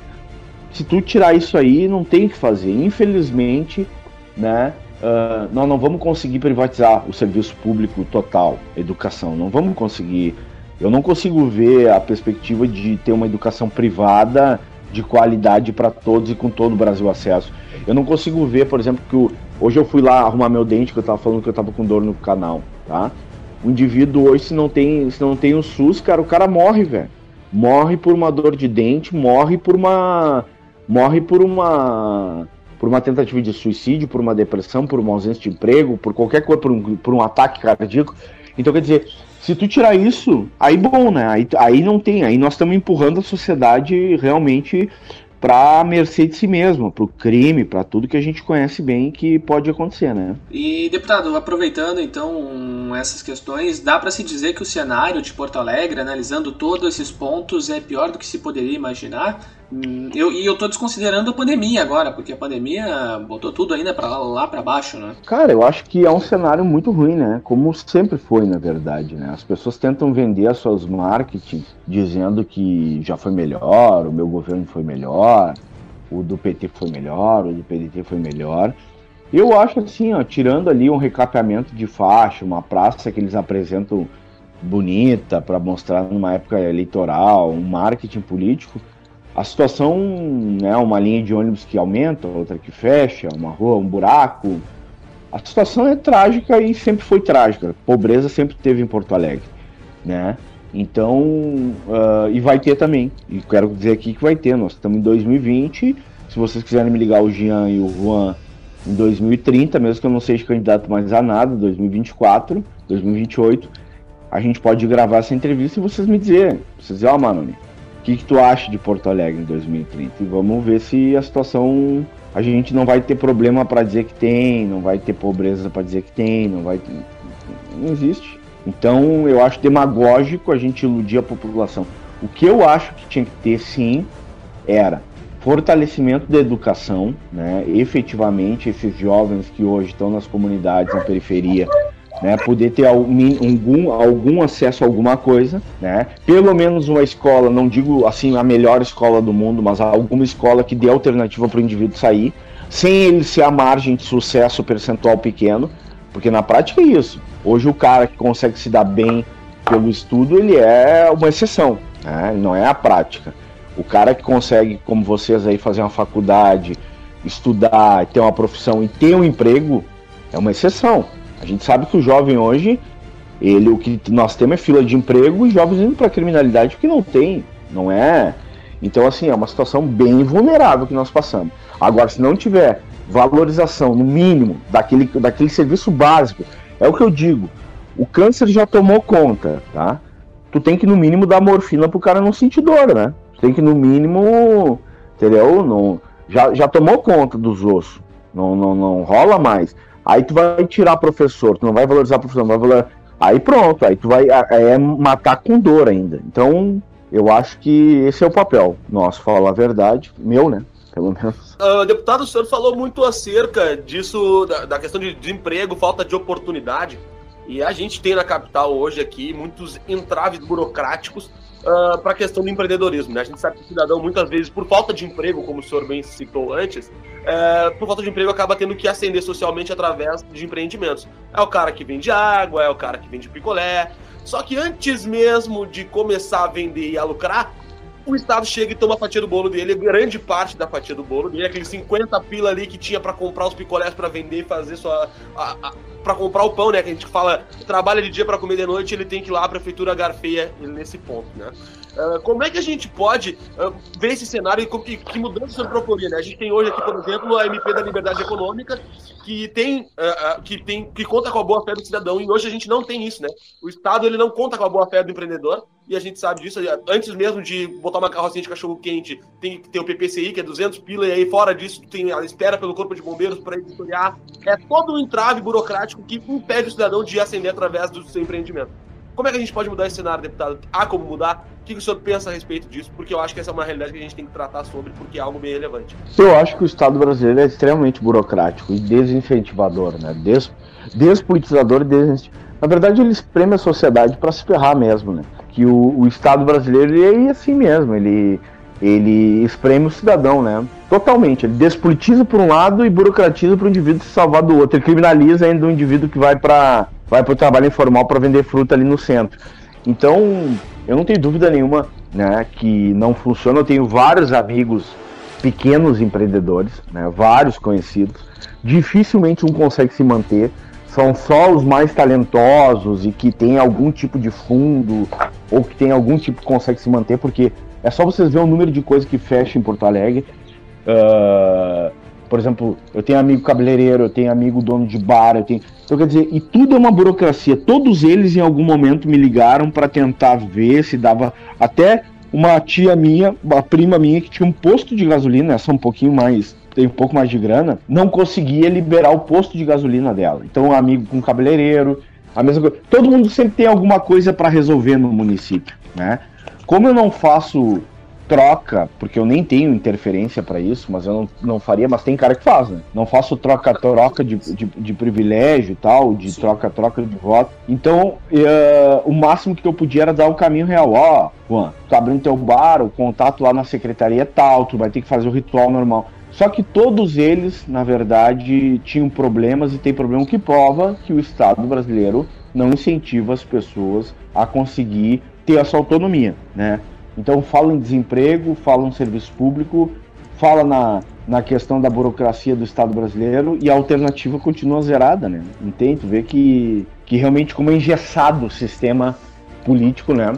Se tu tirar isso aí, não tem o que fazer. Infelizmente, né? Uh, nós não vamos conseguir privatizar o serviço público total, educação. Não vamos conseguir. Eu não consigo ver a perspectiva de ter uma educação privada de qualidade para todos e com todo o Brasil acesso. Eu não consigo ver, por exemplo, que o, hoje eu fui lá arrumar meu dente, que eu tava falando que eu tava com dor no canal, tá? O indivíduo hoje, se não tem, se não tem o SUS, cara, o cara morre, velho. Morre por uma dor de dente, morre por uma. Morre por uma. Por uma tentativa de suicídio, por uma depressão, por uma ausência de emprego, por qualquer coisa, por um, por um ataque cardíaco. Então, quer dizer, se tu tirar isso, aí bom, né? Aí, aí não tem. Aí nós estamos empurrando a sociedade realmente para mercê de si mesmo, para o crime, para tudo que a gente conhece bem que pode acontecer, né? E deputado, aproveitando então essas questões, dá para se dizer que o cenário de Porto Alegre, analisando todos esses pontos, é pior do que se poderia imaginar? Hum, eu, e eu tô desconsiderando a pandemia agora, porque a pandemia botou tudo ainda para lá, lá para baixo, né? Cara, eu acho que é um cenário muito ruim, né? Como sempre foi, na verdade, né? As pessoas tentam vender as suas marketing dizendo que já foi melhor, o meu governo foi melhor, o do PT foi melhor, o do PDT foi melhor. Eu acho assim, ó, tirando ali um recapeamento de faixa, uma praça que eles apresentam bonita para mostrar numa época eleitoral, um marketing político, a situação é né, uma linha de ônibus que aumenta, outra que fecha, uma rua, um buraco. A situação é trágica e sempre foi trágica. Pobreza sempre teve em Porto Alegre, né? Então, uh, e vai ter também. E quero dizer aqui que vai ter. Nós estamos em 2020. Se vocês quiserem me ligar o Jean e o Juan em 2030, mesmo que eu não seja candidato mais a nada, 2024, 2028, a gente pode gravar essa entrevista e vocês me dizerem. Vocês dizem, ó, oh, Manoni, o que, que tu acha de Porto Alegre em 2030? E vamos ver se a situação. A gente não vai ter problema para dizer que tem, não vai ter pobreza para dizer que tem, não vai. Não existe. Então eu acho demagógico a gente iludir a população. O que eu acho que tinha que ter sim era fortalecimento da educação, né? efetivamente esses jovens que hoje estão nas comunidades na periferia, né? poder ter algum, algum acesso a alguma coisa, né? pelo menos uma escola, não digo assim a melhor escola do mundo, mas alguma escola que dê alternativa para o indivíduo sair, sem ele ser a margem de sucesso percentual pequeno, porque na prática é isso. Hoje o cara que consegue se dar bem pelo estudo, ele é uma exceção, né? não é a prática. O cara que consegue, como vocês aí, fazer uma faculdade, estudar, ter uma profissão e ter um emprego, é uma exceção. A gente sabe que o jovem hoje, ele o que nós temos é fila de emprego e jovens indo para criminalidade porque não tem, não é. Então assim, é uma situação bem vulnerável que nós passamos. Agora, se não tiver valorização, no mínimo, daquele, daquele serviço básico. É o que eu digo. O câncer já tomou conta, tá? Tu tem que, no mínimo, dar morfina pro cara não sentir dor, né? Tu tem que, no mínimo, entendeu? Não, já, já tomou conta dos ossos. Não, não, não rola mais. Aí tu vai tirar professor, tu não vai valorizar professor, não vai valorizar. Aí pronto, aí tu vai é matar com dor ainda. Então, eu acho que esse é o papel nosso, falar a verdade, meu, né? pelo menos. Uh, deputado, o senhor falou muito acerca disso, da, da questão de desemprego, falta de oportunidade. E a gente tem na capital hoje aqui muitos entraves burocráticos uh, ah, para a questão do empreendedorismo. Né? A gente sabe que o cidadão, muitas vezes, por falta de emprego, como o senhor bem citou antes, uh, por falta de emprego acaba tendo que ascender socialmente através de empreendimentos. É o cara que vende água, é o cara que vende picolé. Só que antes mesmo de começar a vender e a lucrar, o Estado chega e toma a fatia do bolo dele, grande parte da fatia do bolo dele, aqueles 50 pila ali que tinha para comprar os picolés para vender e fazer sua. Para comprar o pão, né? Que a gente fala, trabalha de dia para comer de noite, ele tem que ir lá, a prefeitura garfeia nesse ponto, né? Uh, como é que a gente pode uh, ver esse cenário e, e que mudança você proporia, né? A gente tem hoje aqui, por exemplo, a MP da Liberdade Econômica, que tem, uh, que tem que conta com a boa fé do cidadão, e hoje a gente não tem isso, né? O Estado ele não conta com a boa fé do empreendedor, e a gente sabe disso. Antes mesmo de botar uma carrocinha de cachorro quente, tem que ter o PPCI, que é 200 pila, e aí fora disso tem a espera pelo corpo de bombeiros para editoriar. É todo um entrave burocrático que impede o cidadão de ascender através do seu empreendimento. Como é que a gente pode mudar esse cenário, deputado? Há como mudar? O que o senhor pensa a respeito disso? Porque eu acho que essa é uma realidade que a gente tem que tratar sobre, porque é algo bem relevante. Eu acho que o Estado brasileiro é extremamente burocrático e desincentivador, né? Des, despolitizador e desincentivador. Na verdade, ele espreme a sociedade para se ferrar mesmo, né? que o, o Estado brasileiro é assim mesmo, ele, ele espreme o cidadão, né? Totalmente. Ele despolitiza por um lado e burocratiza para o indivíduo se salvar do outro. Ele criminaliza ainda o indivíduo que vai para vai o trabalho informal para vender fruta ali no centro. Então, eu não tenho dúvida nenhuma né, que não funciona. Eu tenho vários amigos pequenos empreendedores, né, vários conhecidos. Dificilmente um consegue se manter são só os mais talentosos e que tem algum tipo de fundo ou que tem algum tipo que consegue se manter, porque é só vocês ver o número de coisas que fecha em Porto Alegre. Uh, por exemplo, eu tenho amigo cabeleireiro, eu tenho amigo dono de bar, eu tenho. Então, quer dizer, e tudo é uma burocracia. Todos eles em algum momento me ligaram para tentar ver se dava. Até uma tia minha, uma prima minha, que tinha um posto de gasolina, essa um pouquinho mais tem um pouco mais de grana, não conseguia liberar o posto de gasolina dela. Então, um amigo com cabeleireiro, a mesma coisa. Todo mundo sempre tem alguma coisa para resolver no município, né? Como eu não faço troca, porque eu nem tenho interferência para isso, mas eu não, não faria, mas tem cara que faz, né? Não faço troca-troca de, de, de, privilégio e tal, de troca-troca de voto. Então, uh, o máximo que eu podia era dar o caminho real. Ó, Juan, tu abrindo teu bar, o contato lá na secretaria é tal, tu vai ter que fazer o ritual normal. Só que todos eles, na verdade, tinham problemas e tem problema que prova que o Estado brasileiro não incentiva as pessoas a conseguir ter a sua autonomia, né? Então fala em desemprego, fala em serviço público, fala na, na questão da burocracia do Estado brasileiro e a alternativa continua zerada, né? Entende? Tu vê que, que realmente como é engessado o sistema político, né?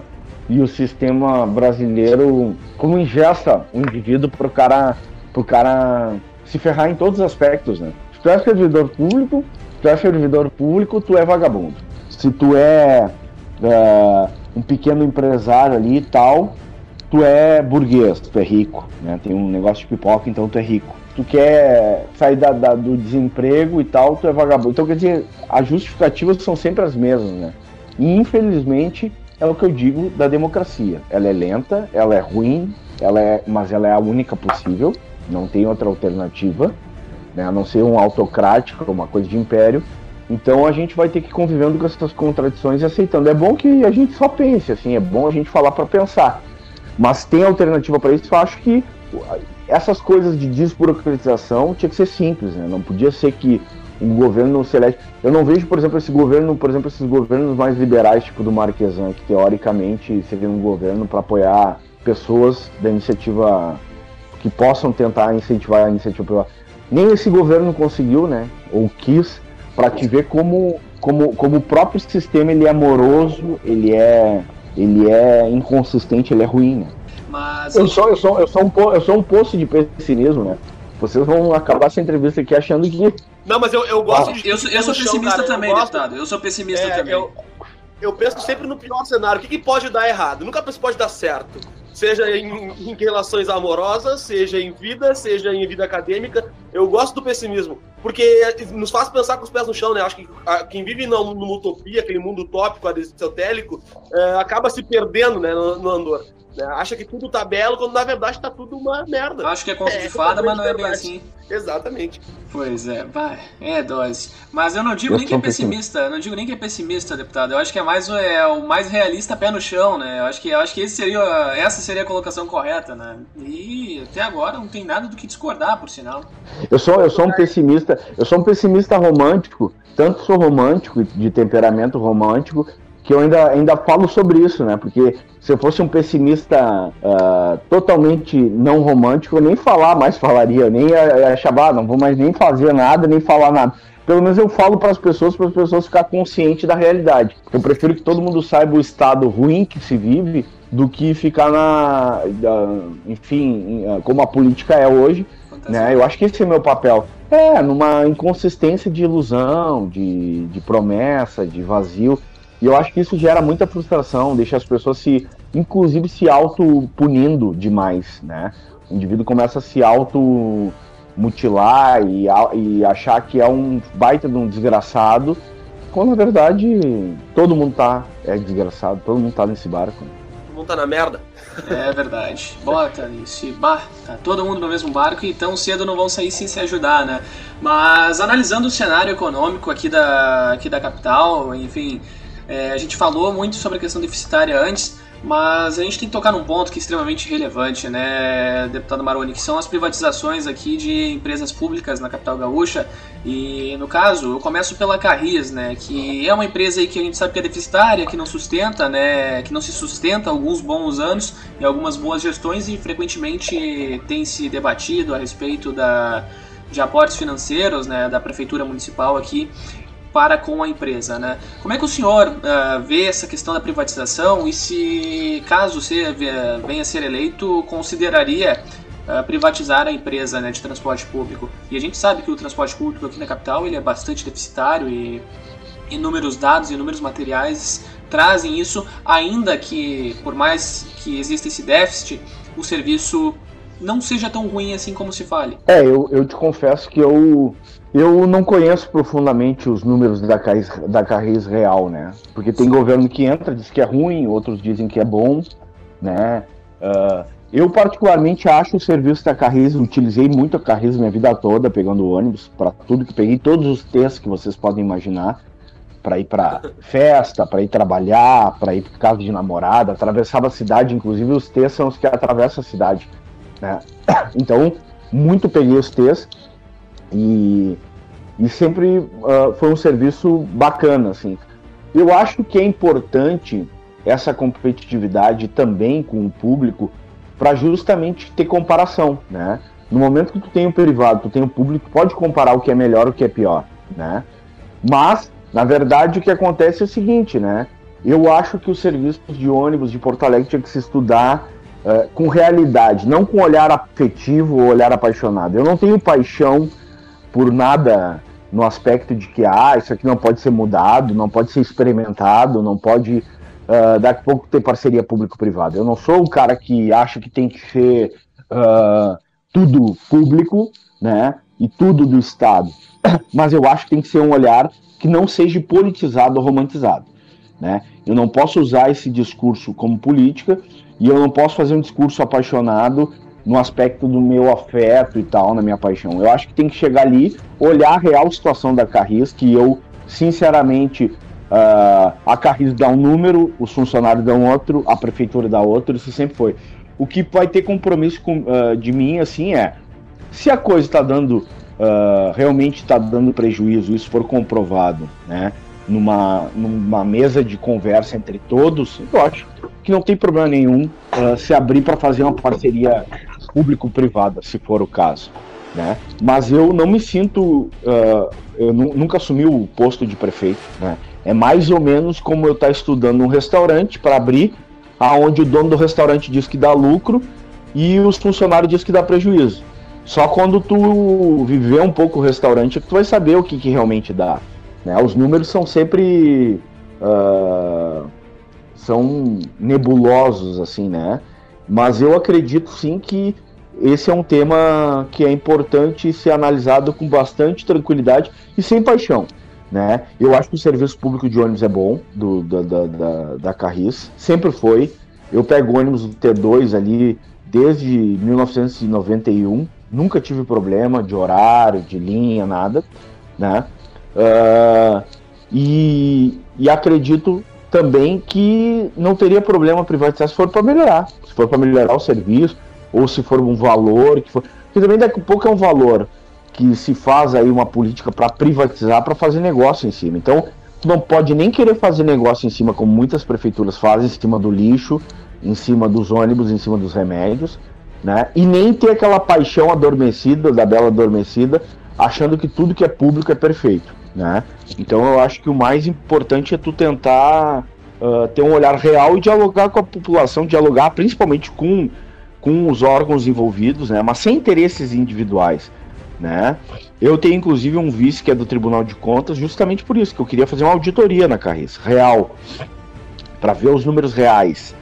e o sistema brasileiro como ingesta o indivíduo para o cara, pro cara se ferrar em todos os aspectos, né? Se tu é servidor público, tu é servidor público, tu é vagabundo. Se tu é, é um pequeno empresário ali e tal, tu é burguês, tu é rico, né? Tem um negócio de pipoca, então tu é rico. Tu quer sair da, da, do desemprego e tal, tu é vagabundo. Então, quer dizer, as justificativas são sempre as mesmas, né? E, infelizmente, é o que eu digo da democracia. Ela é lenta, ela é ruim, ela é, mas ela é a única possível, não tem outra alternativa, né? a não ser um autocrático, uma coisa de império. Então a gente vai ter que ir convivendo com essas contradições e aceitando. É bom que a gente só pense, assim, é bom a gente falar para pensar. Mas tem alternativa para isso, eu acho que essas coisas de desburocratização tinha que ser simples, né? Não podia ser que um governo celeste. Eu não vejo, por exemplo, esse governo, por exemplo, esses governos mais liberais, tipo do Marquesan, que teoricamente seria um governo para apoiar pessoas da iniciativa que possam tentar incentivar a iniciativa privada. Nem esse governo conseguiu, né? Ou quis, para te ver como, como, como o próprio sistema ele é moroso, ele é, ele é inconsistente, ele é ruim. Né? Mas eu sou, eu sou, eu sou um, eu sou um poço de pessimismo, né? Vocês vão acabar essa entrevista aqui achando que não, mas eu, eu gosto ah. de. Eu, sou, eu sou pessimista cara, também, eu gosto... deputado. Eu sou pessimista é, também. Eu, eu penso sempre no pior cenário. O que, que pode dar errado? Nunca penso que pode dar certo. Seja em, em, relações amorosas, seja em vida, seja em vida acadêmica. Eu gosto do pessimismo. Porque nos faz pensar com os pés no chão, né? Acho que a, quem vive numa utopia, aquele mundo utópico, aristotélico, é, acaba se perdendo né, no, no Andor. Né? Acha que tudo tá belo, quando na verdade tá tudo uma merda. Acho que é conto é, de fada, mas não é bem assim. Exatamente. Pois é, vai, é dose. Mas eu não digo eu nem que é pessimista, eu não digo nem que é pessimista, deputado. Eu acho que é mais é o mais realista pé no chão, né? Eu acho que eu acho que esse seria essa seria a colocação correta, né? E até agora não tem nada do que discordar, por sinal. Eu sou eu sou um pessimista, eu sou um pessimista romântico, tanto sou romântico de temperamento romântico, que eu ainda, ainda falo sobre isso, né? Porque se eu fosse um pessimista uh, totalmente não romântico, eu nem falar mais falaria, nem achar, ah, não vou mais nem fazer nada, nem falar nada. Pelo menos eu falo para as pessoas, para as pessoas ficar conscientes da realidade. Eu prefiro que todo mundo saiba o estado ruim que se vive do que ficar na, enfim, como a política é hoje, né? Eu acho que esse é o meu papel. É, numa inconsistência de ilusão, de, de promessa, de vazio. E eu acho que isso gera muita frustração, deixa as pessoas se, inclusive, se auto-punindo demais, né? O indivíduo começa a se auto-mutilar e, e achar que é um baita de um desgraçado, quando na verdade todo mundo tá é desgraçado, todo mundo tá nesse barco. Todo mundo tá na merda. É verdade. Bota nesse bar, tá todo mundo no mesmo barco e tão cedo não vão sair sem se ajudar, né? Mas analisando o cenário econômico aqui da, aqui da capital, enfim, é, a gente falou muito sobre a questão deficitária antes, mas a gente tem que tocar num ponto que é extremamente relevante, né, deputado Maroni, que são as privatizações aqui de empresas públicas na capital gaúcha. E no caso, eu começo pela Carris, né, que é uma empresa que a gente sabe que é deficitária, que não sustenta, né, que não se sustenta alguns bons anos e algumas boas gestões e frequentemente tem se debatido a respeito da de aportes financeiros né, da prefeitura municipal aqui para com a empresa, né? Como é que o senhor uh, vê essa questão da privatização e se, caso você venha a ser eleito, consideraria uh, privatizar a empresa né, de transporte público? E a gente sabe que o transporte público aqui na capital ele é bastante deficitário e inúmeros dados, inúmeros materiais trazem isso, ainda que, por mais que exista esse déficit, o serviço não seja tão ruim assim como se fale. É, eu, eu te confesso que eu, eu não conheço profundamente os números da Carris, da Carris real, né? Porque tem governo que entra, diz que é ruim, outros dizem que é bom, né? Uh, eu particularmente acho o serviço da Carris, utilizei muito a Carris minha vida toda, pegando ônibus para tudo que peguei, todos os textos que vocês podem imaginar, para ir para festa, para ir trabalhar, para ir para casa de namorada, atravessava a cidade, inclusive os T's são os que atravessam a cidade. Né? Então, muito peguei os T's e, e sempre uh, foi um serviço bacana. Assim. Eu acho que é importante essa competitividade também com o público para justamente ter comparação, né? No momento que tu tem o privado, tu tem o público, pode comparar o que é melhor, o que é pior, né? Mas, na verdade, o que acontece é o seguinte, né? Eu acho que os serviços de ônibus de Porto Alegre tinha que se estudar uh, com realidade, não com olhar afetivo ou olhar apaixonado. Eu não tenho paixão por nada no aspecto de que ah, isso aqui não pode ser mudado, não pode ser experimentado, não pode uh, daqui a pouco ter parceria público-privada. Eu não sou o cara que acha que tem que ser uh, tudo público, né? E tudo do Estado. Mas eu acho que tem que ser um olhar que não seja politizado ou romantizado. Né? Eu não posso usar esse discurso como política e eu não posso fazer um discurso apaixonado no aspecto do meu afeto e tal, na minha paixão. Eu acho que tem que chegar ali, olhar a real situação da Carris, que eu, sinceramente, uh, a Carris dá um número, os funcionários dão outro, a prefeitura dá outro, isso sempre foi. O que vai ter compromisso com, uh, de mim, assim, é se a coisa está dando, uh, realmente está dando prejuízo, isso for comprovado, né? Numa, numa mesa de conversa entre todos, eu acho que não tem problema nenhum se abrir para fazer uma parceria público-privada, se for o caso. Né? Mas eu não me sinto. Uh, eu nunca assumi o posto de prefeito. Né? É mais ou menos como eu estar tá estudando um restaurante para abrir, aonde o dono do restaurante diz que dá lucro e os funcionários diz que dá prejuízo. Só quando tu viver um pouco o restaurante é que tu vai saber o que, que realmente dá. Né? Os números são sempre uh, são nebulosos assim, né? Mas eu acredito sim que esse é um tema que é importante ser analisado com bastante tranquilidade e sem paixão. Né? Eu acho que o serviço público de ônibus é bom, do, da, da, da, da Carris, sempre foi. Eu pego ônibus do T2 ali desde 1991 Nunca tive problema de horário, de linha, nada, né? Uh, e, e acredito também que não teria problema privatizar se for para melhorar, se for para melhorar o serviço ou se for um valor que for, porque também daqui a pouco é um valor que se faz aí uma política para privatizar para fazer negócio em cima. Então, não pode nem querer fazer negócio em cima como muitas prefeituras fazem, em cima do lixo, em cima dos ônibus, em cima dos remédios, né? E nem ter aquela paixão adormecida, da bela adormecida, achando que tudo que é público é perfeito, né? Então eu acho que o mais importante é tu tentar uh, ter um olhar real e dialogar com a população, dialogar principalmente com, com os órgãos envolvidos, né? Mas sem interesses individuais, né? Eu tenho inclusive um vice que é do Tribunal de Contas, justamente por isso que eu queria fazer uma auditoria na Carris, real, para ver os números reais,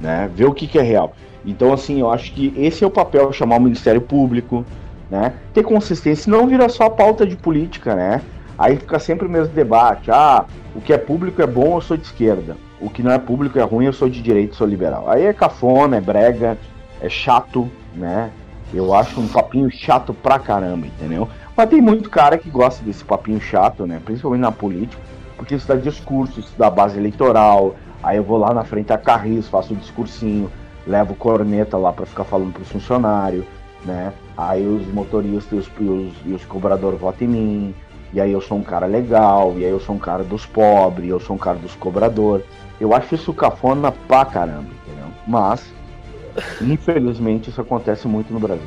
né? Ver o que, que é real. Então, assim, eu acho que esse é o papel, chamar o Ministério Público, né? Ter consistência, não vira só pauta de política, né? Aí fica sempre o mesmo debate. Ah, o que é público é bom, eu sou de esquerda. O que não é público é ruim, eu sou de direita, sou liberal. Aí é cafona, é brega, é chato, né? Eu acho um papinho chato pra caramba, entendeu? Mas tem muito cara que gosta desse papinho chato, né? Principalmente na política, porque isso dá discurso, isso dá base eleitoral. Aí eu vou lá na frente a Carris, faço um discursinho levo corneta lá para ficar falando pro funcionário, né? Aí os motoristas e os, os, e os cobradores votam em mim, e aí eu sou um cara legal, e aí eu sou um cara dos pobres, eu sou um cara dos cobradores. Eu acho isso cafona pra caramba, entendeu? Mas, infelizmente, isso acontece muito no Brasil.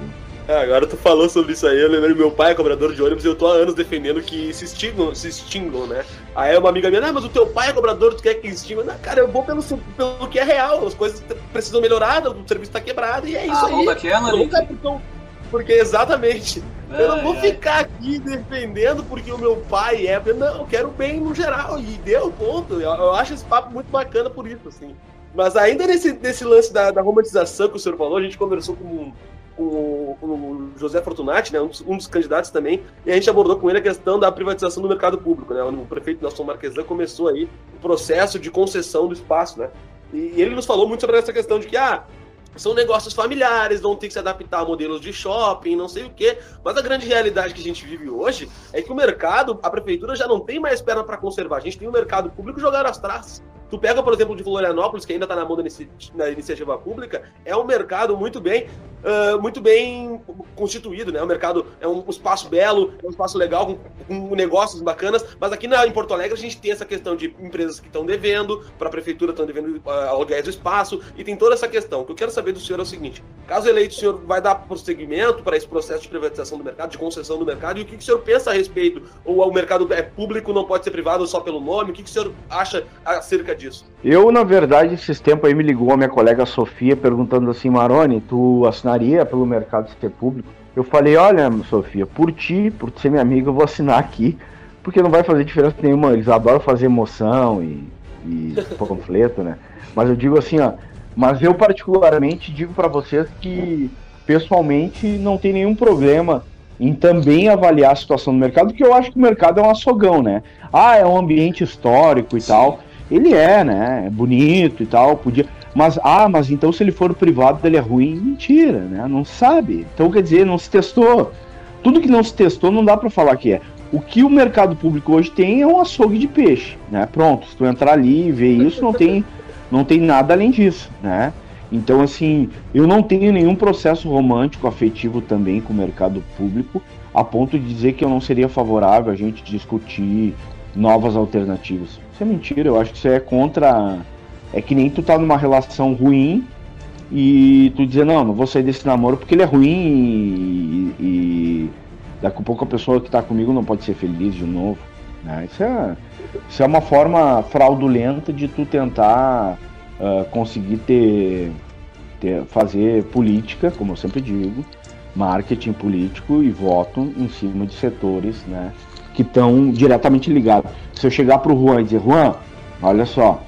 É, agora tu falou sobre isso aí, eu lembrei meu pai é cobrador de ônibus e eu tô há anos defendendo que se extingam, se extingam, né? Aí uma amiga minha, ah, mas o teu pai é cobrador, tu quer que extingam? Não, cara, eu vou pelo, pelo que é real, as coisas precisam melhorar, o serviço tá quebrado e é isso ah, aí. Daquela, nunca, porque, porque exatamente. Eu não vou ficar aqui defendendo porque o meu pai é. Não, eu quero bem no geral. E deu ponto. Eu, eu acho esse papo muito bacana por isso, assim. Mas ainda nesse, nesse lance da, da romantização que o senhor falou, a gente conversou com com, com o José Fortunati, né, um dos, um, dos, candidatos também, e a gente abordou com ele a questão da privatização do mercado público. Né, o prefeito Nelson Marquesan começou aí o processo de concessão do espaço. Né, e ele nos falou muito sobre essa questão de que, ah, são negócios familiares, vão ter que se adaptar a modelos de shopping, não sei o quê. Mas a grande realidade que a gente vive hoje é que o mercado, a prefeitura já não tem mais perna para conservar. A gente tem o um mercado público jogar as traças. Tu pega, por exemplo, de Florianópolis, que ainda está na mão da iniciativa pública, é um mercado muito bem, uh, muito bem constituído, né? O mercado é um espaço belo, é um espaço legal, com, com negócios bacanas, mas aqui na, em Porto Alegre a gente tem essa questão de empresas que estão devendo, para a prefeitura estão devendo uh, aluguéis do espaço, e tem toda essa questão. O que eu quero saber do senhor é o seguinte: caso eleito, o senhor vai dar prosseguimento para esse processo de privatização do mercado, de concessão do mercado, e o que, que o senhor pensa a respeito? Ou o mercado é público, não pode ser privado só pelo nome? O que, que o senhor acha acerca disso? Eu, na verdade, esses tempos aí me ligou a minha colega Sofia perguntando assim, Maroni, tu assinaria pelo mercado ser público? Eu falei, olha, Sofia, por ti, por ser minha amiga, eu vou assinar aqui, porque não vai fazer diferença nenhuma. Eles adoram fazer emoção e, e panfleto, né? Mas eu digo assim, ó, mas eu particularmente digo para vocês que pessoalmente não tem nenhum problema em também avaliar a situação do mercado, porque eu acho que o mercado é um açogão, né? Ah, é um ambiente histórico e Sim. tal. Ele é, né? É bonito e tal, podia. Mas, ah, mas então se ele for privado, ele é ruim? Mentira, né? Não sabe. Então, quer dizer, não se testou. Tudo que não se testou não dá para falar que é. O que o mercado público hoje tem é um açougue de peixe, né? Pronto, se tu entrar ali e ver isso, não tem, não tem nada além disso, né? Então, assim, eu não tenho nenhum processo romântico, afetivo também com o mercado público, a ponto de dizer que eu não seria favorável a gente discutir novas alternativas. Isso é mentira, eu acho que isso é contra. É que nem tu tá numa relação ruim e tu dizer, não, não vou sair desse namoro porque ele é ruim e, e daqui a pouco a pessoa que tá comigo não pode ser feliz de novo. Né? Isso, é, isso é uma forma fraudulenta de tu tentar uh, conseguir ter, ter, fazer política, como eu sempre digo, marketing político e voto em cima de setores né, que estão diretamente ligados. Se eu chegar para o Juan e dizer, Juan, olha só,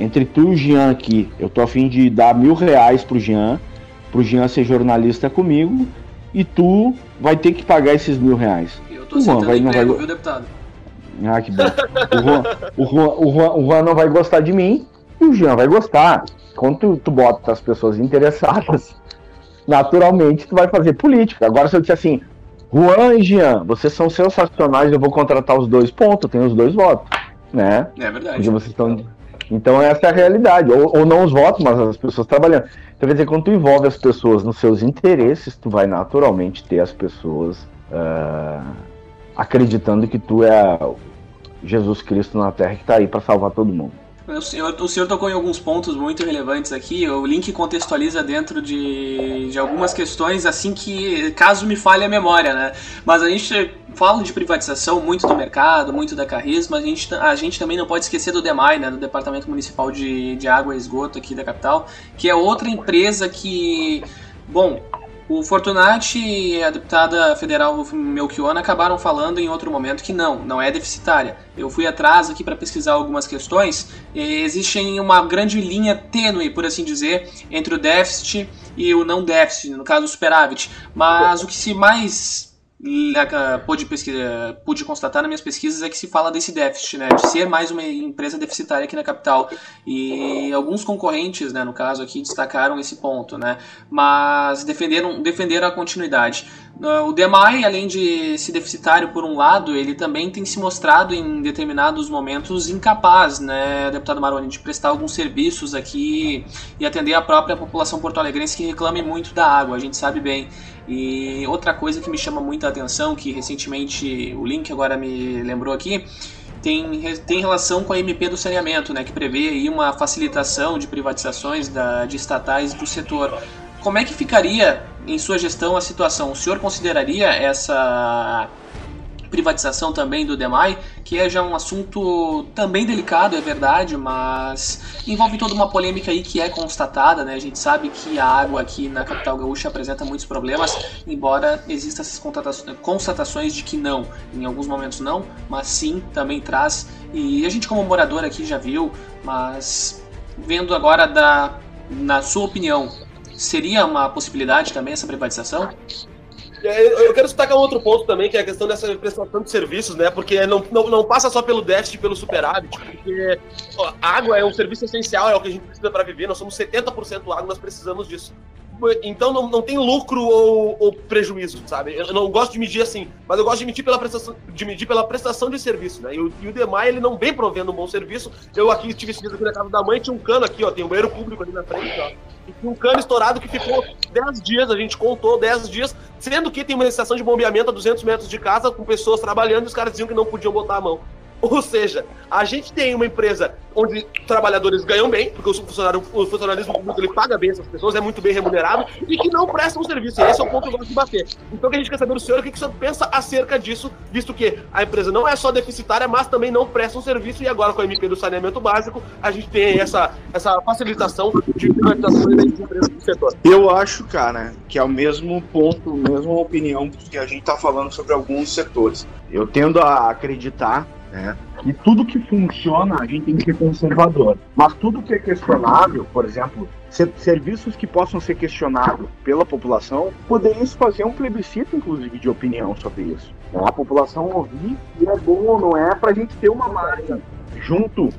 entre tu e o Jean aqui, eu tô afim de dar mil reais pro Jean, pro Jean ser jornalista comigo, e tu vai ter que pagar esses mil reais. Eu tô o Juan vai, não vai... viu, deputado? Ah, que bom. O Juan, o, Juan, o, Juan, o Juan não vai gostar de mim, e o Jean vai gostar. Quando tu, tu bota as pessoas interessadas, naturalmente tu vai fazer política. Agora, se eu disser assim, Juan e Jean, vocês são sensacionais, eu vou contratar os dois pontos, tem os dois votos. Né? É verdade. Porque vocês estão. Então essa é a realidade. Ou, ou não os votos, mas as pessoas trabalhando. Então quer dizer, quando tu envolve as pessoas nos seus interesses, tu vai naturalmente ter as pessoas uh, acreditando que tu é Jesus Cristo na Terra que está aí para salvar todo mundo. O senhor, o senhor tocou em alguns pontos muito relevantes aqui. O link contextualiza dentro de, de algumas questões, assim que, caso me falhe a memória, né? Mas a gente fala de privatização muito do mercado, muito da Carrisma, a gente, a gente também não pode esquecer do DEMAI, né? Do Departamento Municipal de, de Água e Esgoto aqui da capital, que é outra empresa que. Bom, o Fortunati e a deputada federal Melchiona acabaram falando em outro momento que não, não é deficitária. Eu fui atrás aqui para pesquisar algumas questões. existe uma grande linha tênue, por assim dizer, entre o déficit e o não déficit, no caso o superávit. Mas o que se mais pude, pesquisa, pude constatar nas minhas pesquisas é que se fala desse déficit, né, de ser mais uma empresa deficitária aqui na capital. E alguns concorrentes, né, no caso aqui, destacaram esse ponto, né, mas defenderam, defenderam a continuidade. O DEMAI, além de ser deficitário por um lado, ele também tem se mostrado em determinados momentos incapaz, né, deputado Maroni, de prestar alguns serviços aqui e atender a própria população porto-alegrense que reclame muito da água, a gente sabe bem. E outra coisa que me chama muita atenção, que recentemente o Link agora me lembrou aqui, tem, tem relação com a MP do saneamento, né, que prevê aí uma facilitação de privatizações da, de estatais do setor. Como é que ficaria em sua gestão a situação? O senhor consideraria essa privatização também do DEMAI, que é já um assunto também delicado, é verdade, mas envolve toda uma polêmica aí que é constatada, né? A gente sabe que a água aqui na capital gaúcha apresenta muitos problemas, embora existam essas constatações de que não, em alguns momentos não, mas sim, também traz. E a gente como morador aqui já viu, mas vendo agora da na sua opinião, seria uma possibilidade também essa privatização? Eu quero destacar um outro ponto também, que é a questão dessa prestação de serviços, né? Porque não, não, não passa só pelo déficit, pelo superávit, porque ó, água é um serviço essencial, é o que a gente precisa para viver. Nós somos 70% água, nós precisamos disso. Então não, não tem lucro ou, ou, prejuízo, sabe? Eu não gosto de medir assim, mas eu gosto de medir pela prestação de, medir pela prestação de serviço, né? E o, e o DEMAI, ele não vem provendo um bom serviço. Eu aqui tive esse dia aqui na casa da mãe, tinha um cano aqui, ó, tem um banheiro público ali na frente, ó. Um cano estourado que ficou 10 dias, a gente contou 10 dias, sendo que tem uma estação de bombeamento a 200 metros de casa, com pessoas trabalhando e os caras diziam que não podiam botar a mão. Ou seja, a gente tem uma empresa onde trabalhadores ganham bem, porque o, funcionário, o funcionalismo público ele paga bem essas pessoas, é muito bem remunerado, e que não prestam serviço. E esse é o ponto que eu gosto de bater. Então, que a gente quer saber do senhor o que, o senhor pensa acerca disso, visto que a empresa não é só deficitária, mas também não presta um serviço, e agora com a MP do saneamento básico, a gente tem essa, essa facilitação de privatização de empresas do setor. Eu acho, cara, que é o mesmo ponto, mesma opinião que a gente está falando sobre alguns setores. Eu tendo a acreditar né? E tudo que funciona, a gente tem que ser conservador. Mas tudo que é questionável, por exemplo, serviços que possam ser questionados pela população, poderia se fazer um plebiscito, inclusive, de opinião sobre isso. A população ouvir se é bom ou não é, para a gente ter uma margem junto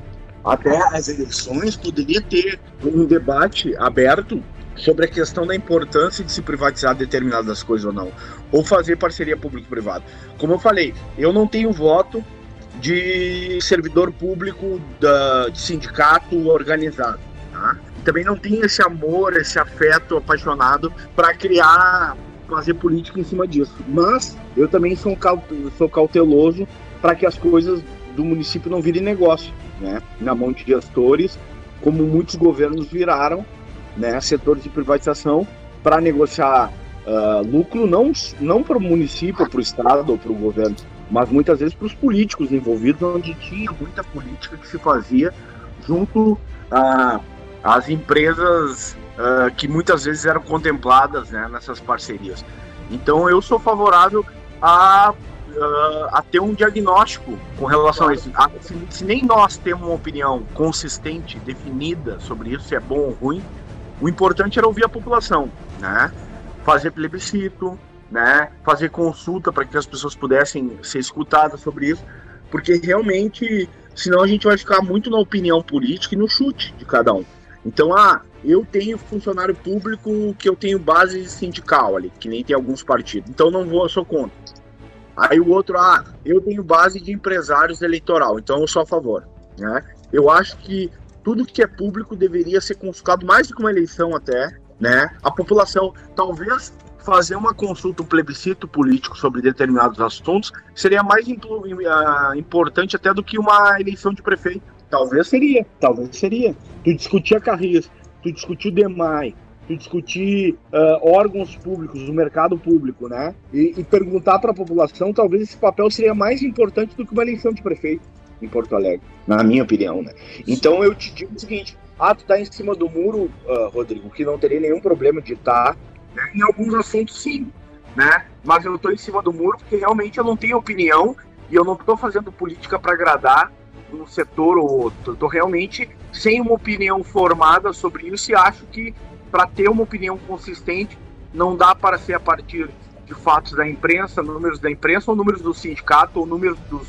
até as eleições, poderia ter um debate aberto sobre a questão da importância de se privatizar determinadas coisas ou não, ou fazer parceria público-privado. Como eu falei, eu não tenho voto, de servidor público da, de sindicato organizado. Tá? Também não tem esse amor, esse afeto apaixonado para criar, fazer política em cima disso. Mas eu também sou, sou cauteloso para que as coisas do município não virem negócio, né? Na mão de gestores, como muitos governos viraram, né? Setores de privatização para negociar uh, lucro não não para o município, para o estado ou para o governo, mas muitas vezes para os políticos envolvidos, onde tinha muita política que se fazia junto às empresas uh, que muitas vezes eram contempladas né, nessas parcerias. Então eu sou favorável a, uh, a ter um diagnóstico com relação a isso. A, se, se, nem nós temos uma opinião consistente, definida sobre isso, se é bom ou ruim, o importante era ouvir a população, né? fazer plebiscito, né, fazer consulta para que as pessoas pudessem ser escutadas sobre isso, porque realmente, senão a gente vai ficar muito na opinião política e no chute de cada um. Então, ah, eu tenho funcionário público que eu tenho base sindical ali, que nem tem alguns partidos, então não vou, eu sou contra. Aí o outro, ah, eu tenho base de empresários eleitoral, então eu sou a favor. Né? Eu acho que tudo que é público deveria ser consultado mais do que uma eleição até, né? A população, talvez fazer uma consulta, um plebiscito político sobre determinados assuntos seria mais ah, importante até do que uma eleição de prefeito. Talvez seria, talvez seria. Tu discutir a Carris, tu discutir o DEMAI, tu discutir uh, órgãos públicos, o mercado público, né? E, e perguntar para a população, talvez esse papel seria mais importante do que uma eleição de prefeito em Porto Alegre, na minha opinião, né? Então eu te digo o seguinte: ah, tu tá em cima do muro, uh, Rodrigo, que não teria nenhum problema de estar, tá, né? Em alguns assuntos, sim, né? Mas eu estou em cima do muro porque realmente eu não tenho opinião e eu não estou fazendo política para agradar um setor ou outro. Estou realmente sem uma opinião formada sobre isso e acho que para ter uma opinião consistente não dá para ser a partir de fatos da imprensa, números da imprensa ou números do sindicato ou números dos,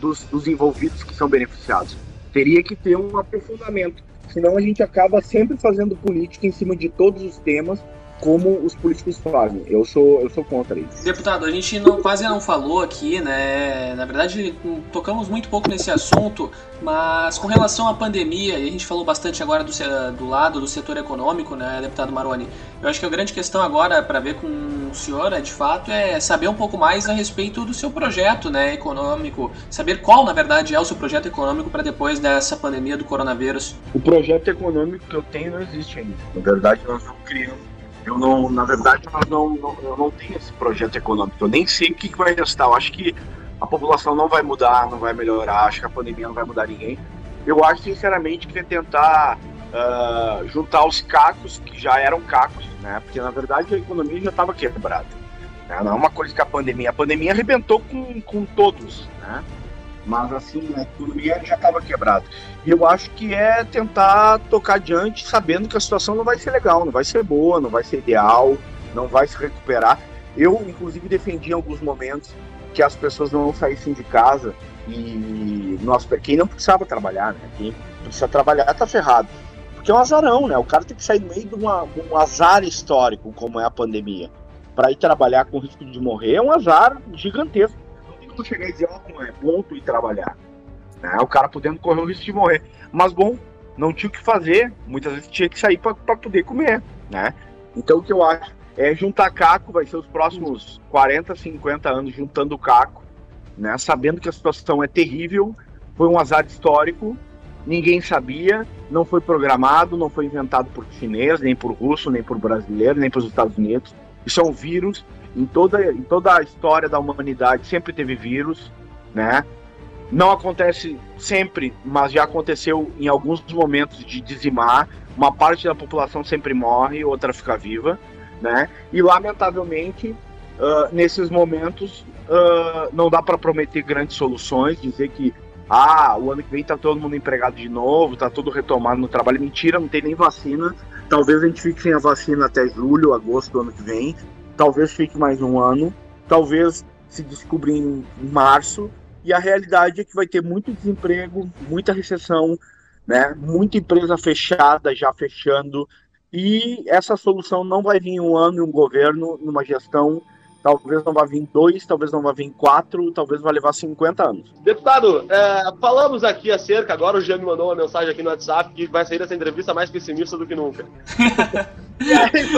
dos, dos envolvidos que são beneficiados. Teria que ter um aprofundamento, senão a gente acaba sempre fazendo política em cima de todos os temas como os políticos fazem. Eu sou, eu sou contra isso. Deputado, a gente não, quase não falou aqui, né? Na verdade, tocamos muito pouco nesse assunto, mas com relação à pandemia, e a gente falou bastante agora do, do lado do setor econômico, né, deputado Maroni? Eu acho que a grande questão agora para ver com o senhor, é, de fato, é saber um pouco mais a respeito do seu projeto, né, econômico, saber qual, na verdade, é o seu projeto econômico para depois dessa pandemia do coronavírus. O projeto econômico que eu tenho não existe ainda. Na verdade, nós não criamos eu não, na verdade, nós não, não, eu não tenho esse projeto econômico. Eu nem sei o que vai restar. Eu acho que a população não vai mudar, não vai melhorar. Acho que a pandemia não vai mudar ninguém. Eu acho, sinceramente, que é tentar uh, juntar os cacos, que já eram cacos, né? Porque, na verdade, a economia já estava quebrada. Né? Não é uma coisa que a pandemia... A pandemia arrebentou com, com todos, né? Mas assim, a economia já estava quebrada. E eu acho que é tentar tocar adiante sabendo que a situação não vai ser legal, não vai ser boa, não vai ser ideal, não vai se recuperar. Eu, inclusive, defendi em alguns momentos que as pessoas não saíssem de casa e nós, quem não precisava trabalhar, né? Quem precisa trabalhar tá ferrado. Porque é um azarão, né? O cara tem que sair no meio de, uma, um azar histórico, como é a pandemia, para ir trabalhar com risco de morrer, é um azar gigantesco tu chegar e dizer, ó, oh, é ponto e trabalhar. Né? O cara podendo correr o risco de morrer. Mas, bom, não tinha o que fazer, muitas vezes tinha que sair para poder comer, né? Então, o que eu acho é juntar caco, vai ser os próximos 40, 50 anos juntando caco, né? Sabendo que a situação é terrível, foi um azar histórico, ninguém sabia, não foi programado, não foi inventado por chinês, nem por russo, nem por brasileiro, nem pelos Estados Unidos. Isso é um vírus. Em toda, em toda a história da humanidade sempre teve vírus, né? Não acontece sempre, mas já aconteceu em alguns momentos de dizimar. Uma parte da população sempre morre, outra fica viva, né? E lamentavelmente, uh, nesses momentos, uh, não dá para prometer grandes soluções, dizer que ah, o ano que vem tá todo mundo empregado de novo, tá tudo retomado no trabalho. Mentira, não tem nem vacina. Talvez a gente fique sem a vacina até julho, agosto do ano que vem. Talvez fique mais um ano. Talvez se descubra em março. E a realidade é que vai ter muito desemprego, muita recessão, né? Muita empresa fechada, já fechando. E essa solução não vai vir em um ano em um governo, numa gestão Talvez não vá vir dois, talvez não vá vir quatro, talvez vá levar 50 anos. Deputado, é, falamos aqui acerca, agora o Jean me mandou uma mensagem aqui no WhatsApp que vai sair dessa entrevista mais pessimista do que nunca.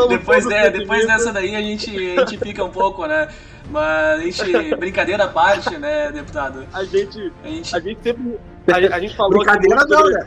depois, de, depois dessa daí a gente, a gente fica um pouco, né? Mas a gente, brincadeira à parte, né, deputado? A gente, a gente, a gente sempre. A, a gente falou brincadeira não, né?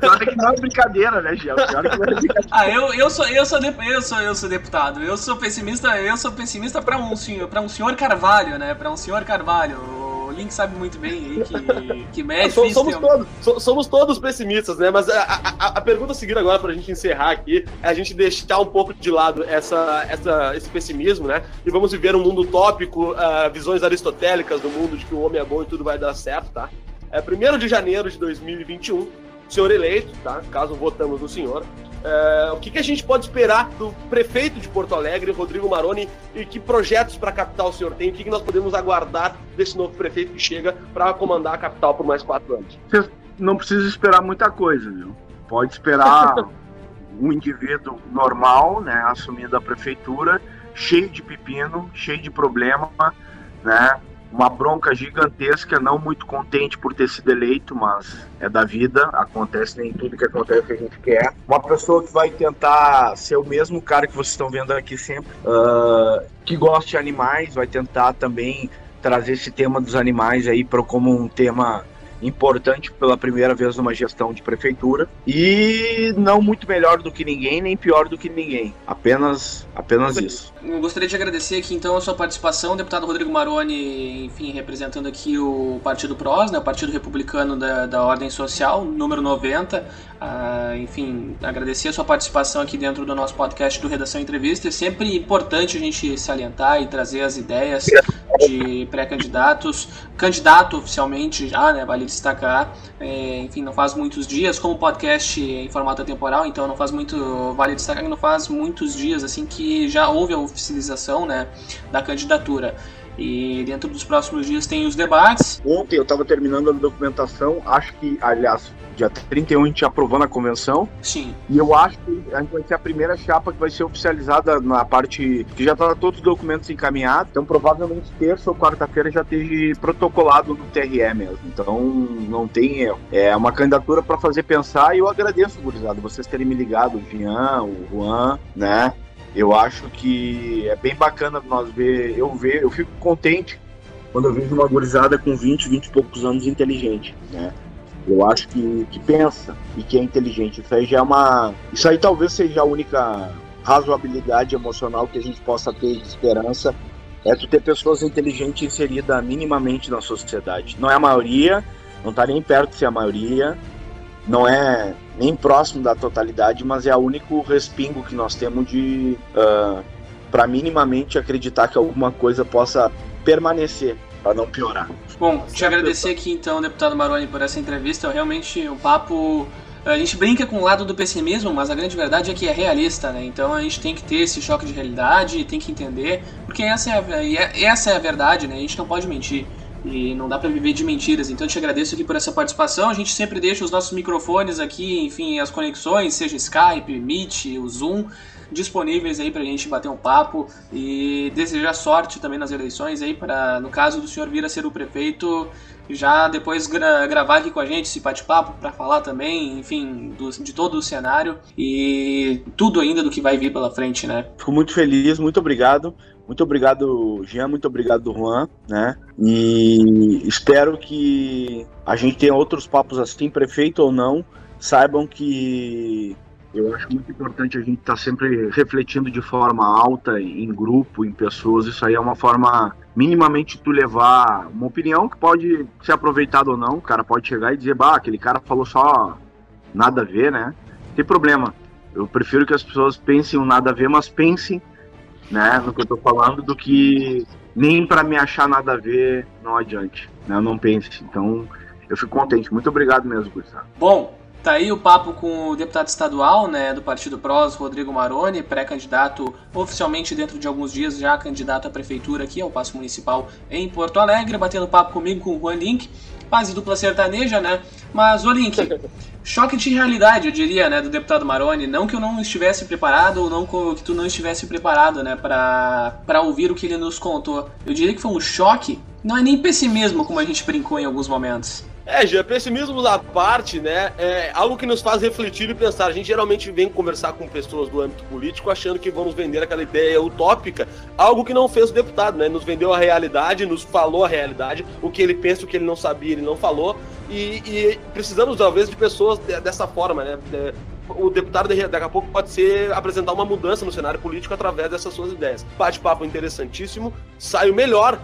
Pior é que não é brincadeira, né, Gil? Pior é que não é brincadeira. Ah, eu, eu, sou, eu, sou, eu, sou, eu sou deputado. Eu sou pessimista, eu sou pessimista pra um senhor, pra um senhor Carvalho, né? Pra um senhor Carvalho o Link sabe muito bem aí que, que mexe. somos, somos todos, somos todos pessimistas, né? Mas a, a, a pergunta a seguir agora, pra gente encerrar aqui, é a gente deixar um pouco de lado essa, essa, esse pessimismo, né? E vamos viver um mundo utópico, uh, visões aristotélicas do mundo de que o homem é bom e tudo vai dar certo, tá? É 1 de janeiro de 2021, senhor eleito, tá? Caso votamos no senhor. É, o que, que, a gente pode esperar do prefeito de Porto Alegre, Rodrigo Maroni, e que projetos para a capital o senhor tem? O que, que nós podemos aguardar desse novo prefeito que chega para comandar a capital por mais quatro anos? Você não precisa esperar muita coisa, viu? Pode esperar um indivíduo normal, né, assumindo a prefeitura, cheio de pepino, cheio de problema, né? Uma bronca gigantesca, não muito contente por ter sido eleito, mas é da vida, acontece nem tudo que acontece que a gente quer. Uma pessoa que vai tentar ser o mesmo cara que vocês estão vendo aqui sempre, uh, que gosta de animais, vai tentar também trazer esse tema dos animais aí para como um tema importante pela primeira vez numa gestão de prefeitura e não muito melhor do que ninguém nem pior do que ninguém. Apenas apenas isso. eu gostaria de agradecer aqui então a sua participação deputado Rodrigo Maroni enfim representando aqui o Partido PROS né o Partido Republicano da, da Ordem Social número 90 ah, enfim agradecer a sua participação aqui dentro do nosso podcast do Redação Entrevista. É sempre importante a gente salientar e trazer as ideias de pré-candidatos. Candidato oficialmente já né vale destacar. É, enfim, não faz muitos dias, como podcast em formato temporal, então não faz muito. Vale destacar que não faz muitos dias assim que já houve a oficialização né, da candidatura. E dentro dos próximos dias tem os debates. Ontem eu estava terminando a documentação, acho que, aliás, dia 31 a gente aprovou na convenção. Sim. E eu acho que a gente vai ser a primeira chapa que vai ser oficializada na parte que já tá todos os documentos encaminhados. Então provavelmente terça ou quarta-feira já esteja protocolado no TRE mesmo. Então não tem erro. É uma candidatura para fazer pensar e eu agradeço, gurizada, vocês terem me ligado, o Jean, o Juan, né? Eu acho que é bem bacana nós ver, eu ver, eu fico contente quando eu vejo uma gurizada com 20, 20 e poucos anos inteligente, né? Eu acho que, que pensa e que é inteligente. Isso aí já é uma. Isso aí talvez seja a única razoabilidade emocional que a gente possa ter de esperança. É tu ter pessoas inteligentes inseridas minimamente na sociedade. Não é a maioria, não está nem perto de ser a maioria, não é nem próximo da totalidade, mas é o único respingo que nós temos de uh, ah, para minimamente acreditar que alguma coisa possa permanecer para não piorar. Bom, te agradecer aqui então, deputado Maroni, por essa entrevista. Realmente um papo a gente brinca com o lado do pessimismo, mas a grande verdade é que é realista, né? Então a gente tem que ter esse choque de realidade, tem que entender, porque essa é a, é, essa é a verdade, né? A gente não pode mentir. E não dá para viver de mentiras. Então eu te agradeço aqui por essa participação. A gente sempre deixa os nossos microfones aqui, enfim, as conexões, seja Skype, Meet, o Zoom, disponíveis aí pra gente bater um papo e desejar sorte também nas eleições aí para no caso do senhor vir a ser o prefeito, já depois gra gravar aqui com a gente esse bate-papo para falar também, enfim, do, de todo o cenário e tudo ainda do que vai vir pela frente, né? Fico muito feliz, muito obrigado. Muito obrigado, Jean, muito obrigado, Juan, né? E espero que a gente tenha outros papos assim, prefeito ou não, saibam que eu acho muito importante a gente estar tá sempre refletindo de forma alta, em grupo, em pessoas. Isso aí é uma forma minimamente tu levar uma opinião que pode ser aproveitada ou não. O cara pode chegar e dizer, bah, aquele cara falou só nada a ver, né? Tem problema. Eu prefiro que as pessoas pensem um nada a ver, mas pensem, né, no que eu tô falando, do que nem para me achar nada a ver não adiante, né? Não pense. Então, eu fico contente. Muito obrigado mesmo, Gustavo. Bom, Tá aí o papo com o deputado estadual né, do Partido PROS, Rodrigo Maroni, pré-candidato oficialmente dentro de alguns dias, já candidato à prefeitura aqui, ao Paço Municipal em Porto Alegre, batendo papo comigo com o Juan Link, quase dupla sertaneja, né? Mas, ô Link, choque de realidade, eu diria, né, do deputado Maroni. Não que eu não estivesse preparado ou não que tu não estivesse preparado, né, para ouvir o que ele nos contou. Eu diria que foi um choque, não é nem pessimismo, como a gente brincou em alguns momentos. É, já pessimismo da parte, né? É algo que nos faz refletir e pensar. A gente geralmente vem conversar com pessoas do âmbito político achando que vamos vender aquela ideia utópica, algo que não fez o deputado, né? Nos vendeu a realidade, nos falou a realidade, o que ele pensa, o que ele não sabia, ele não falou. E, e precisamos, talvez, de pessoas dessa forma, né? O deputado daqui a pouco pode ser apresentar uma mudança no cenário político através dessas suas ideias. Bate-papo interessantíssimo, saiu melhor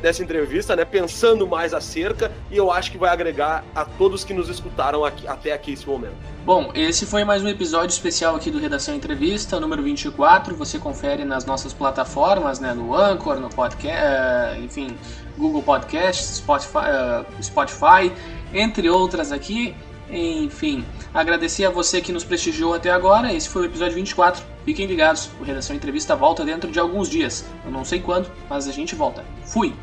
dessa entrevista, né? Pensando mais acerca e eu acho que vai agregar a todos que nos escutaram aqui, até aqui esse momento. Bom, esse foi mais um episódio especial aqui do Redação Entrevista, número 24. Você confere nas nossas plataformas, né? No Anchor, no podcast, eh, enfim, Google Podcasts, Spotify, uh, Spotify, entre outras aqui. Enfim, agradecer a você que nos prestigiou até agora. Esse foi o episódio 24. Fiquem ligados, o Redação Entrevista volta dentro de alguns dias. Eu não sei quando, mas a gente volta. Fui!